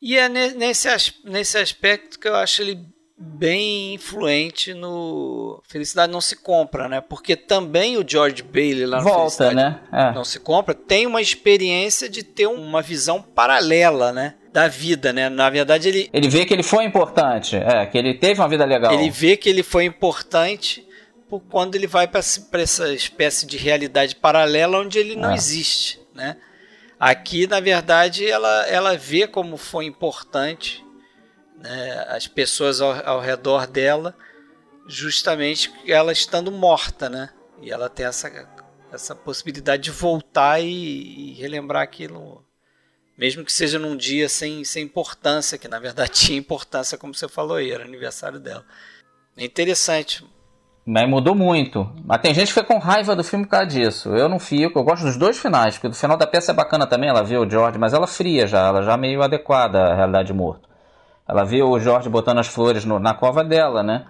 E é nesse, nesse aspecto que eu acho ele bem influente no Felicidade Não Se Compra, né? Porque também o George Bailey lá no Volta, Felicidade né? É. Não Se Compra tem uma experiência de ter uma visão paralela, né? Da vida, né? Na verdade, ele. Ele vê que ele foi importante, é, que ele teve uma vida legal. Ele vê que ele foi importante por quando ele vai para essa espécie de realidade paralela onde ele não ah. existe, né? Aqui, na verdade, ela, ela vê como foi importante né, as pessoas ao, ao redor dela, justamente ela estando morta, né? E ela tem essa, essa possibilidade de voltar e, e relembrar aquilo, mesmo que seja num dia sem, sem importância, que na verdade tinha importância, como você falou aí, era aniversário dela. É interessante, mas mudou muito. Mas tem gente que fica com raiva do filme por causa disso. Eu não fico, eu gosto dos dois finais, porque o final da peça é bacana também, ela vê o George, mas ela fria já, ela já meio adequada à realidade morto. Ela vê o George botando as flores no, na cova dela, né?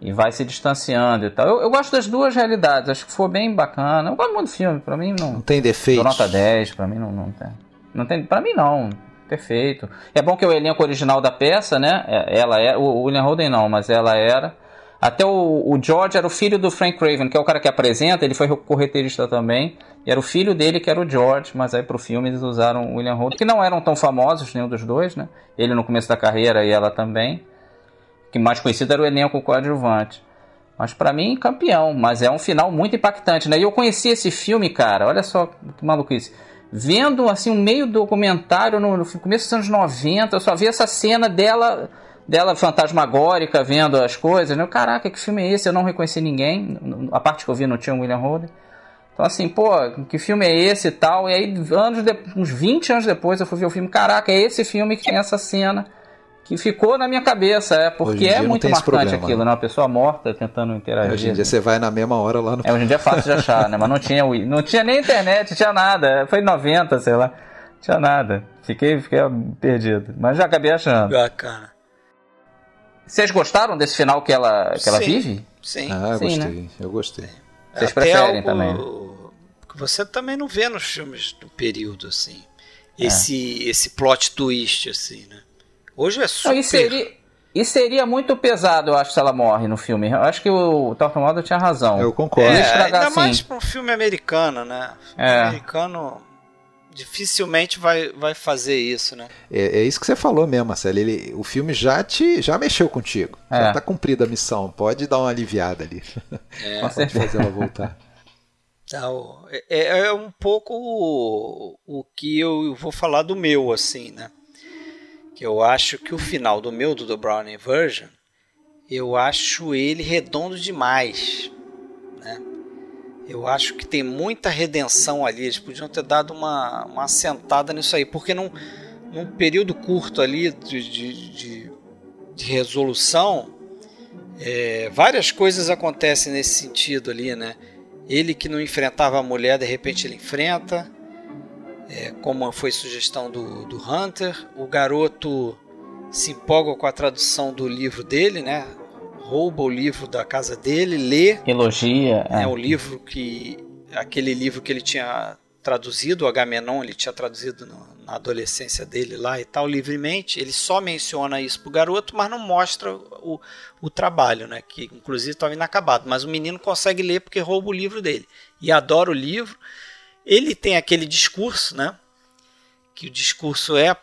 E vai se distanciando e tal. Eu, eu, gosto das duas realidades, acho que foi bem bacana. Eu gosto muito do filme, pra mim não. Não tem defeito. nota 10, pra mim não, não tem. Não tem. Pra mim não. Perfeito. É bom que o elenco original da peça, né? É, ela é. O William Holden não, mas ela era até o, o, George era o filho do Frank Raven, que é o cara que apresenta, ele foi correteirista também. E era o filho dele que era o George, mas aí pro filme eles usaram o William Holden, que não eram tão famosos, nenhum dos dois, né? Ele no começo da carreira e ela também. Que mais conhecido era o elenco coadjuvante. Mas para mim, campeão. Mas é um final muito impactante, né? E eu conheci esse filme, cara, olha só que maluquice. Vendo, assim, um meio documentário no, no começo dos anos 90, eu só vi essa cena dela dela fantasmagórica vendo as coisas, né? Caraca, que filme é esse? Eu não reconheci ninguém. A parte que eu vi não tinha o William Holden. Então, assim, pô, que filme é esse e tal? E aí, anos de... uns 20 anos depois, eu fui ver o filme. Caraca, é esse filme que tem essa cena que ficou na minha cabeça, é, porque é muito marcante aquilo, né? Uma pessoa morta tentando interagir. Hoje em dia você vai na mesma hora lá no. É, hoje em dia é fácil de achar, né? Mas não tinha, não tinha nem internet, tinha nada. Foi 90, sei lá. Tinha nada. Fiquei, fiquei perdido. Mas já acabei achando. Bacana. Vocês gostaram desse final que ela, que ela vive? Sim. Ah, eu Sim, gostei. Né? Eu gostei. Vocês Até preferem algo também? Que você também não vê nos filmes do período, assim. É. Esse, é. esse plot twist, assim, né? Hoje é super... Não, e, seria, e seria muito pesado, eu acho, se ela morre no filme. Eu acho que o Thornton Wilder tinha razão. Eu concordo. É, ainda assim. mais para um filme americano, né? Filme é. americano dificilmente vai, vai fazer isso, né? É, é isso que você falou mesmo, Marcelo. Ele, o filme já te já mexeu contigo. É. Já tá cumprida a missão. Pode dar uma aliviada ali. É. Pode fazer ela voltar. Então, é, é um pouco o, o que eu vou falar do meu, assim, né? Que eu acho que o final do meu, do The Browning Version, eu acho ele redondo demais. Eu acho que tem muita redenção ali. Eles podiam ter dado uma, uma assentada nisso aí, porque num, num período curto ali de, de, de, de resolução, é, várias coisas acontecem nesse sentido ali, né? Ele que não enfrentava a mulher, de repente ele enfrenta, é, como foi sugestão do, do Hunter. O garoto se empolga com a tradução do livro dele, né? Rouba o livro da casa dele, lê. Elogia. É, é o livro que. aquele livro que ele tinha traduzido, o Agamenon ele tinha traduzido no, na adolescência dele lá e tal, livremente. Ele só menciona isso pro garoto, mas não mostra o, o trabalho, né? Que inclusive estava inacabado. Mas o menino consegue ler porque rouba o livro dele. E adora o livro. Ele tem aquele discurso, né? Que o discurso é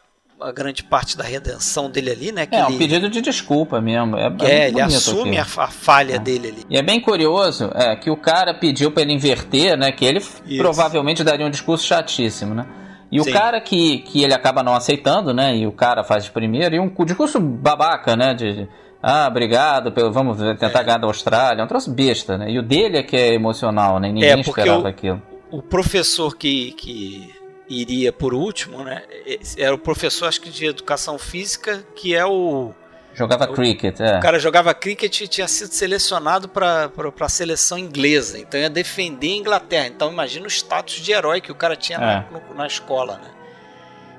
a grande parte da redenção dele ali, né? É, ele, um pedido de desculpa mesmo. É, é ele assume a, a, falha é. dele ali. E é bem curioso é, que o cara pediu para ele inverter, né? Que ele Isso. provavelmente daria um discurso chatíssimo, né? E Sim. o cara que, que ele acaba não aceitando, né? E o cara faz de primeiro, e um discurso babaca, né? De, de ah, obrigado, pelo, vamos tentar é. ganhar da Austrália. É um troço besta, né? E o dele é que é emocional, né? Ninguém é, esperava o, aquilo. O professor que, que iria por último, né? Era o professor, acho que de educação física, que é o. Jogava o, cricket, é. O cara jogava cricket e tinha sido selecionado para a seleção inglesa. Então ia defender a Inglaterra. Então imagina o status de herói que o cara tinha é. na, na, escola, né?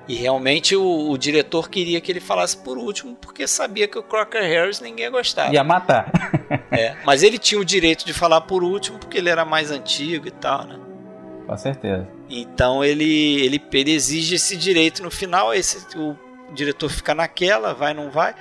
E realmente o, o, diretor queria que ele falasse por último, porque sabia que o Crocker Harris ninguém gostava. Ia matar. é, mas ele tinha o direito de falar por último, porque ele era mais antigo e tal, né? Com certeza. Então ele, ele, ele exige esse direito no final. Esse, o diretor fica naquela, vai, não vai.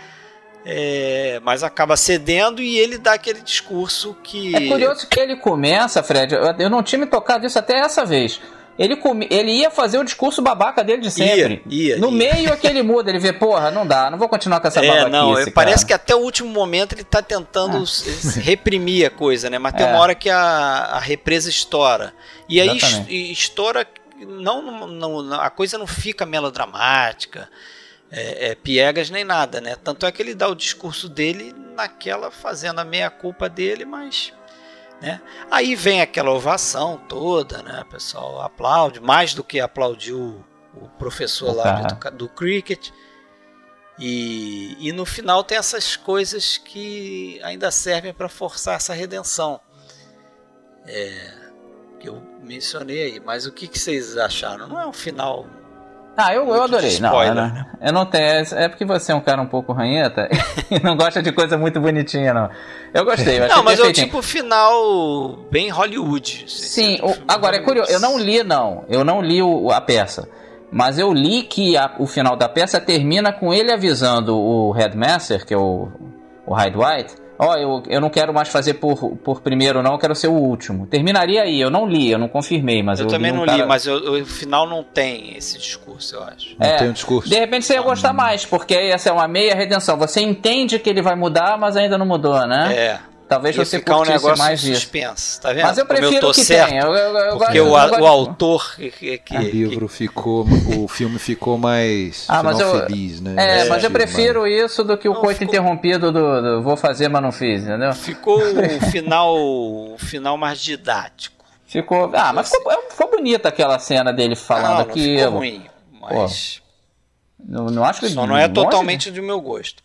É, mas acaba cedendo e ele dá aquele discurso que. É curioso que ele começa, Fred. Eu não tinha me tocado isso até essa vez. Ele, come, ele ia fazer o discurso babaca dele de sempre. Ia, ia, no ia. meio é que ele muda, ele vê, porra, não dá, não vou continuar com essa é, babaquice, não, cara. Parece que até o último momento ele tá tentando ah. reprimir a coisa, né? Mas tem é. uma hora que a, a represa estoura. E aí estoura, não, não, a coisa não fica melodramática, é, é, piegas nem nada, né? Tanto é que ele dá o discurso dele naquela, fazendo a meia-culpa dele, mas né? Aí vem aquela ovação toda, né? o pessoal aplaude, mais do que aplaudiu o professor lá do, do cricket. E, e no final tem essas coisas que ainda servem para forçar essa redenção. É, que eu mencionei aí. Mas o que, que vocês acharam? Não é um final ah, eu, eu adorei. Não, eu, né? eu não tenho. É porque você é um cara um pouco ranheta e não gosta de coisa muito bonitinha, não. Eu gostei. Eu não, mas é o tipo final bem Hollywood. Sim, o, agora é curioso. Eu não li, não. Eu não li o, a peça. Mas eu li que a, o final da peça termina com ele avisando o Headmaster, que é o, o Hyde White, ó, oh, eu, eu não quero mais fazer por, por primeiro, não, eu quero ser o último. Terminaria aí, eu não li, eu não confirmei, mas eu, eu também um não cara... li, mas eu, o final não tem esse discurso, eu acho. Não é, tem um discurso. De repente você ia gostar mais, porque essa é uma meia redenção. Você entende que ele vai mudar, mas ainda não mudou, né? É. Talvez você ficar um negócio mais disso. suspense, tá vendo? Mas eu prefiro eu que certo, tenha. Eu, eu, eu porque o, o autor que, que, o livro que... ficou, o filme ficou mais ah, mas eu, feliz, né? É, é mas eu prefiro mas... isso do que o não, coito ficou... interrompido do, do, vou fazer, mas não fiz, entendeu? Ficou o final, o final mais didático. Ficou, ah, mas ficou, é, ficou bonita aquela cena dele falando não, não aqui. Ficou ruim, mas Pô, não, não acho que só não é totalmente de... do meu gosto.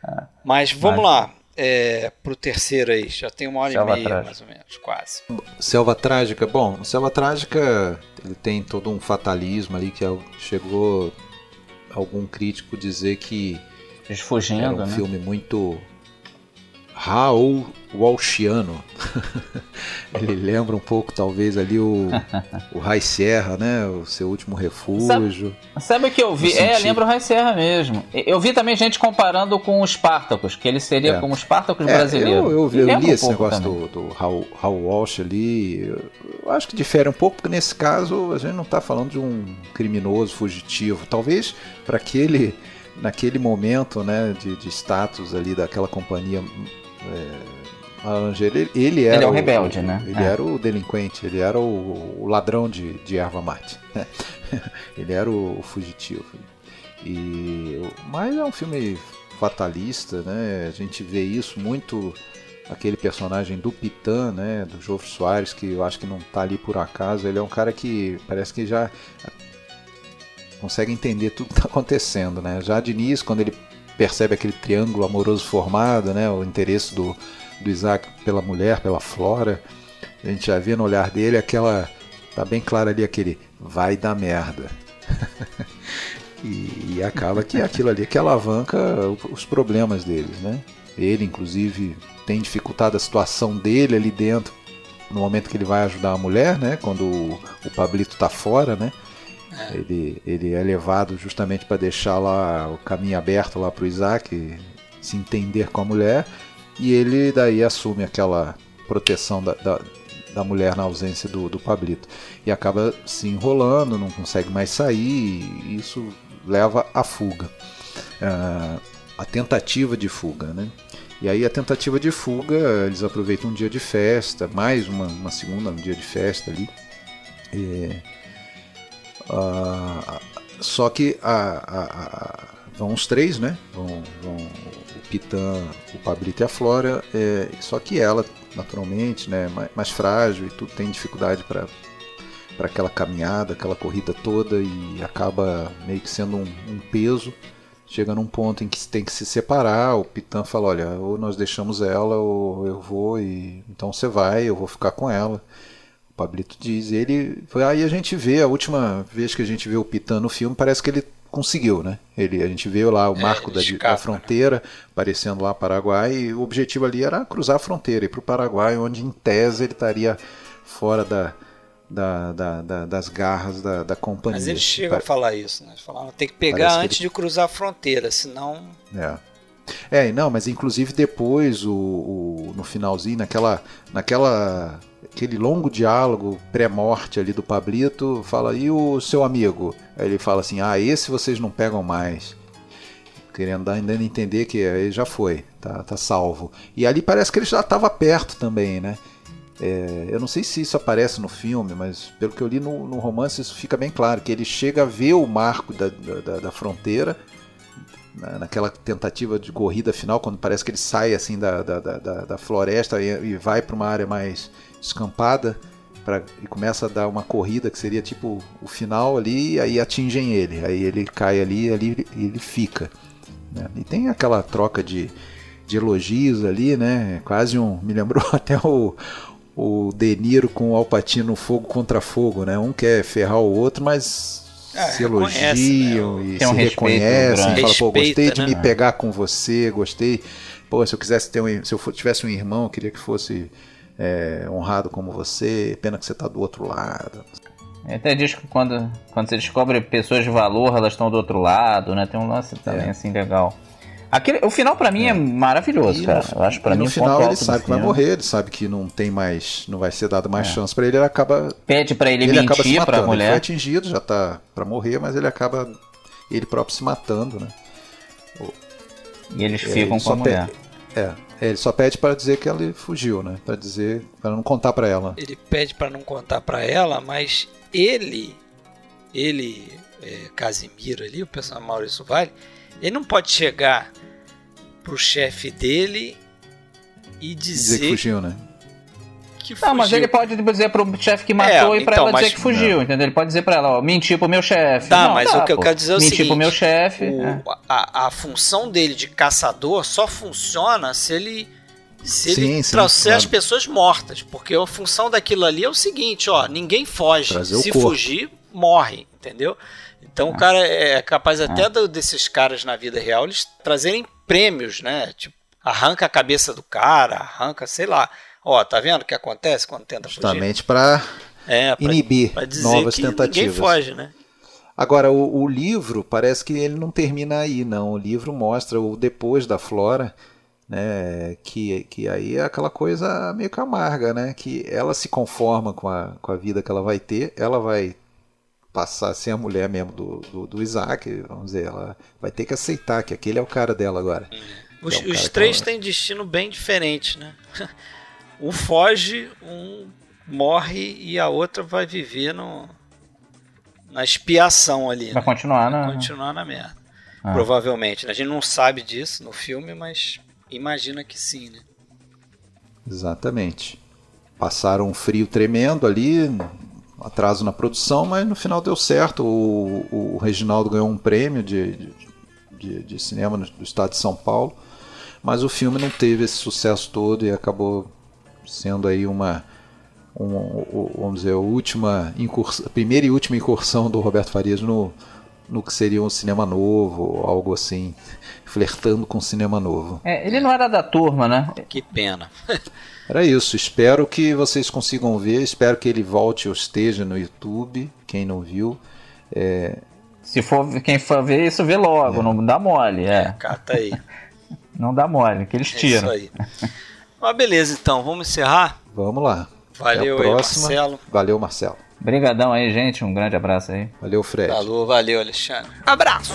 Ah, mas vamos mas... lá é, pro terceiro aí? Já tem uma hora Selva e meia, trágica. mais ou menos, quase. Selva Trágica, bom, Selva Trágica ele tem todo um fatalismo ali que é chegou algum crítico dizer que fugindo, era um né? filme muito Raul Walshiano. Ele lembra um pouco, talvez, ali o, o Rai Serra, né? O seu último refúgio. Sabe, o que eu vi? É, lembra o Rai Serra mesmo. Eu vi também gente comparando com os Spartacus, que ele seria é. como os Spartacus é, brasileiros. Eu, eu, eu li um esse negócio também. do, do Raul, Raul Walsh ali. Eu acho que difere um pouco, porque nesse caso a gente não está falando de um criminoso fugitivo. Talvez para aquele naquele momento né, de, de status ali daquela companhia é, ele, ele era ele é o rebelde, o, né? Ele é. era o delinquente, ele era o, o ladrão de, de erva mate. ele era o, o, fugitivo. E, mas é um filme fatalista, né? A gente vê isso muito aquele personagem do Pitã, né, do Jô Soares, que eu acho que não está ali por acaso. Ele é um cara que parece que já consegue entender tudo que está acontecendo, né? Já de início, quando ele percebe aquele triângulo amoroso formado, né? O interesse do, do Isaac pela mulher, pela Flora. A gente já vê no olhar dele aquela. Tá bem claro ali aquele vai dar merda. e, e, acaba que aquilo ali que alavanca os problemas deles, né? Ele, inclusive, tem dificultado a situação dele ali dentro no momento que ele vai ajudar a mulher, né? Quando o, o Pablito tá fora, né? É. Ele, ele é levado justamente para deixar lá o caminho aberto lá para o Isaac se entender com a mulher e ele daí assume aquela proteção da, da, da mulher na ausência do, do Pablito e acaba se enrolando, não consegue mais sair e isso leva à fuga, uh, a tentativa de fuga, né? E aí a tentativa de fuga, eles aproveitam um dia de festa, mais uma, uma segunda um dia de festa ali. E, uh, só que a, a, vão os três, né? Vão, vão o Pitã, o Pablito e a Flora. É, só que ela, naturalmente, né, mais, mais frágil e tudo, tem dificuldade para para aquela caminhada, aquela corrida toda e acaba meio que sendo um, um peso chega num ponto em que tem que se separar. O Pitã fala: Olha, ou nós deixamos ela, ou eu vou, e então você vai, eu vou ficar com ela. O Pablito diz. Ele, aí a gente vê, a última vez que a gente vê o Pitã no filme, parece que ele conseguiu, né? Ele, a gente vê lá o é, marco é, da, escapa, da, fronteira aparecendo lá Paraguai, e o objetivo ali era cruzar a fronteira, ir para o Paraguai, onde em tese ele estaria fora da, da, da, da, das garras da, da companhia. Mas eles chegam a falar isso, né? Falaram, tem que pegar Parece antes que ele... de cruzar a fronteira, senão. É. É, não, mas inclusive depois, o, o, no finalzinho, naquela, naquela aquele longo diálogo pré-morte ali do Pablito, fala, e o seu amigo? Aí ele fala assim, ah, esse vocês não pegam mais. Querendo dar ainda entender que ele já foi, tá, tá salvo. E ali parece que ele já estava perto também, né? É, eu não sei se isso aparece no filme, mas pelo que eu li no, no romance, isso fica bem claro: que ele chega a ver o marco da, da, da fronteira, na, naquela tentativa de corrida final, quando parece que ele sai assim da, da, da, da floresta e vai para uma área mais escampada pra, e começa a dar uma corrida que seria tipo o final ali, e aí atingem ele, aí ele cai ali ali e ele fica. Né? E tem aquela troca de, de elogios ali, né? Quase um. Me lembrou até o, o De Niro com o Alpatino fogo contra fogo, né? Um quer ferrar o outro, mas é, se elogiam né? e se um reconhecem, fala, pô, gostei de né? me pegar com você, gostei. Pô, se eu quisesse ter um, se eu tivesse um irmão, eu queria que fosse é, honrado como você, pena que você está do outro lado. É, até diz que quando, quando você descobre pessoas de valor, elas estão do outro lado, né? Tem um lance também é. assim legal. Aquele, o final para mim é, é maravilhoso, e cara. No, eu acho para mim no final ele sabe que vai morrer, ele sabe que não tem mais, não vai ser dado mais é. chance para ele, ele acaba pede para ele, ele mentir para mulher. Ele foi atingido, já tá para morrer, mas ele acaba ele próprio se matando, né? E eles é, ficam com a mulher. Pede, é, ele só pede para dizer que ela fugiu, né? Para dizer, para não contar para ela. Ele pede para não contar para ela, mas ele, ele, é, Casimiro ali, o personagem Maurício Vale, ele não pode chegar pro chefe dele e dizer, dizer que fugiu, né? Que fugiu. Não, mas ele pode dizer pro chefe que matou é, e pra então, ela dizer que fugiu, não. entendeu? Ele pode dizer pra ela, ó, mentir pro meu chefe. Tá, não, mas tá, o que pô. eu quero dizer é o mentir seguinte... pro meu chefe... É. A, a função dele de caçador só funciona se ele... Se sim, ele sim, trouxer claro. as pessoas mortas, porque a função daquilo ali é o seguinte, ó, ninguém foge. Trazer se fugir, morre, entendeu? Então o cara é capaz até do, desses caras na vida real eles trazerem prêmios, né? Tipo, arranca a cabeça do cara, arranca, sei lá. Ó, tá vendo o que acontece quando tenta fugir? Justamente para é, inibir pra novas tentativas. Ninguém foge, né? Agora, o, o, livro parece que ele não termina aí, não. O livro mostra o depois da Flora, né? Que, que aí é aquela coisa meio que amarga, né? Que ela se conforma com a, com a vida que ela vai ter, ela vai passar a ser a mulher mesmo do, do, do, Isaac, vamos dizer, ela vai ter que aceitar que aquele é o cara dela agora. Os, é os três ela... têm destino bem diferente, né? Um foge, um morre e a outra vai viver no, na expiação ali. Vai né? continuar, né? Vai continuar na merda. Ah. Provavelmente. Né? A gente não sabe disso no filme, mas imagina que sim, né? Exatamente. Passaram um frio tremendo ali, atraso na produção, mas no final deu certo. O, o Reginaldo ganhou um prêmio de, de, de, cinema do estado de São Paulo, mas o filme não teve esse sucesso todo e acabou sendo aí uma, uma vamos dizer, a última incursão, a primeira e última incursão do Roberto Farias no, no que seria um cinema novo, algo assim, flertando com cinema novo. É, ele não era da turma, né? Que pena. Era isso. Espero que vocês consigam ver. Espero que ele volte ou esteja no YouTube. Quem não viu. É... Se for quem for ver isso, vê logo. É. Não dá mole. É. Cata aí. Não dá mole, que eles tiram. É isso aí. Mas beleza, então, vamos encerrar? Vamos lá. Valeu aí, Marcelo. Valeu, Marcelo. Obrigadão aí, gente. Um grande abraço aí. Valeu, Fred. Falou, valeu, Alexandre. Abraço!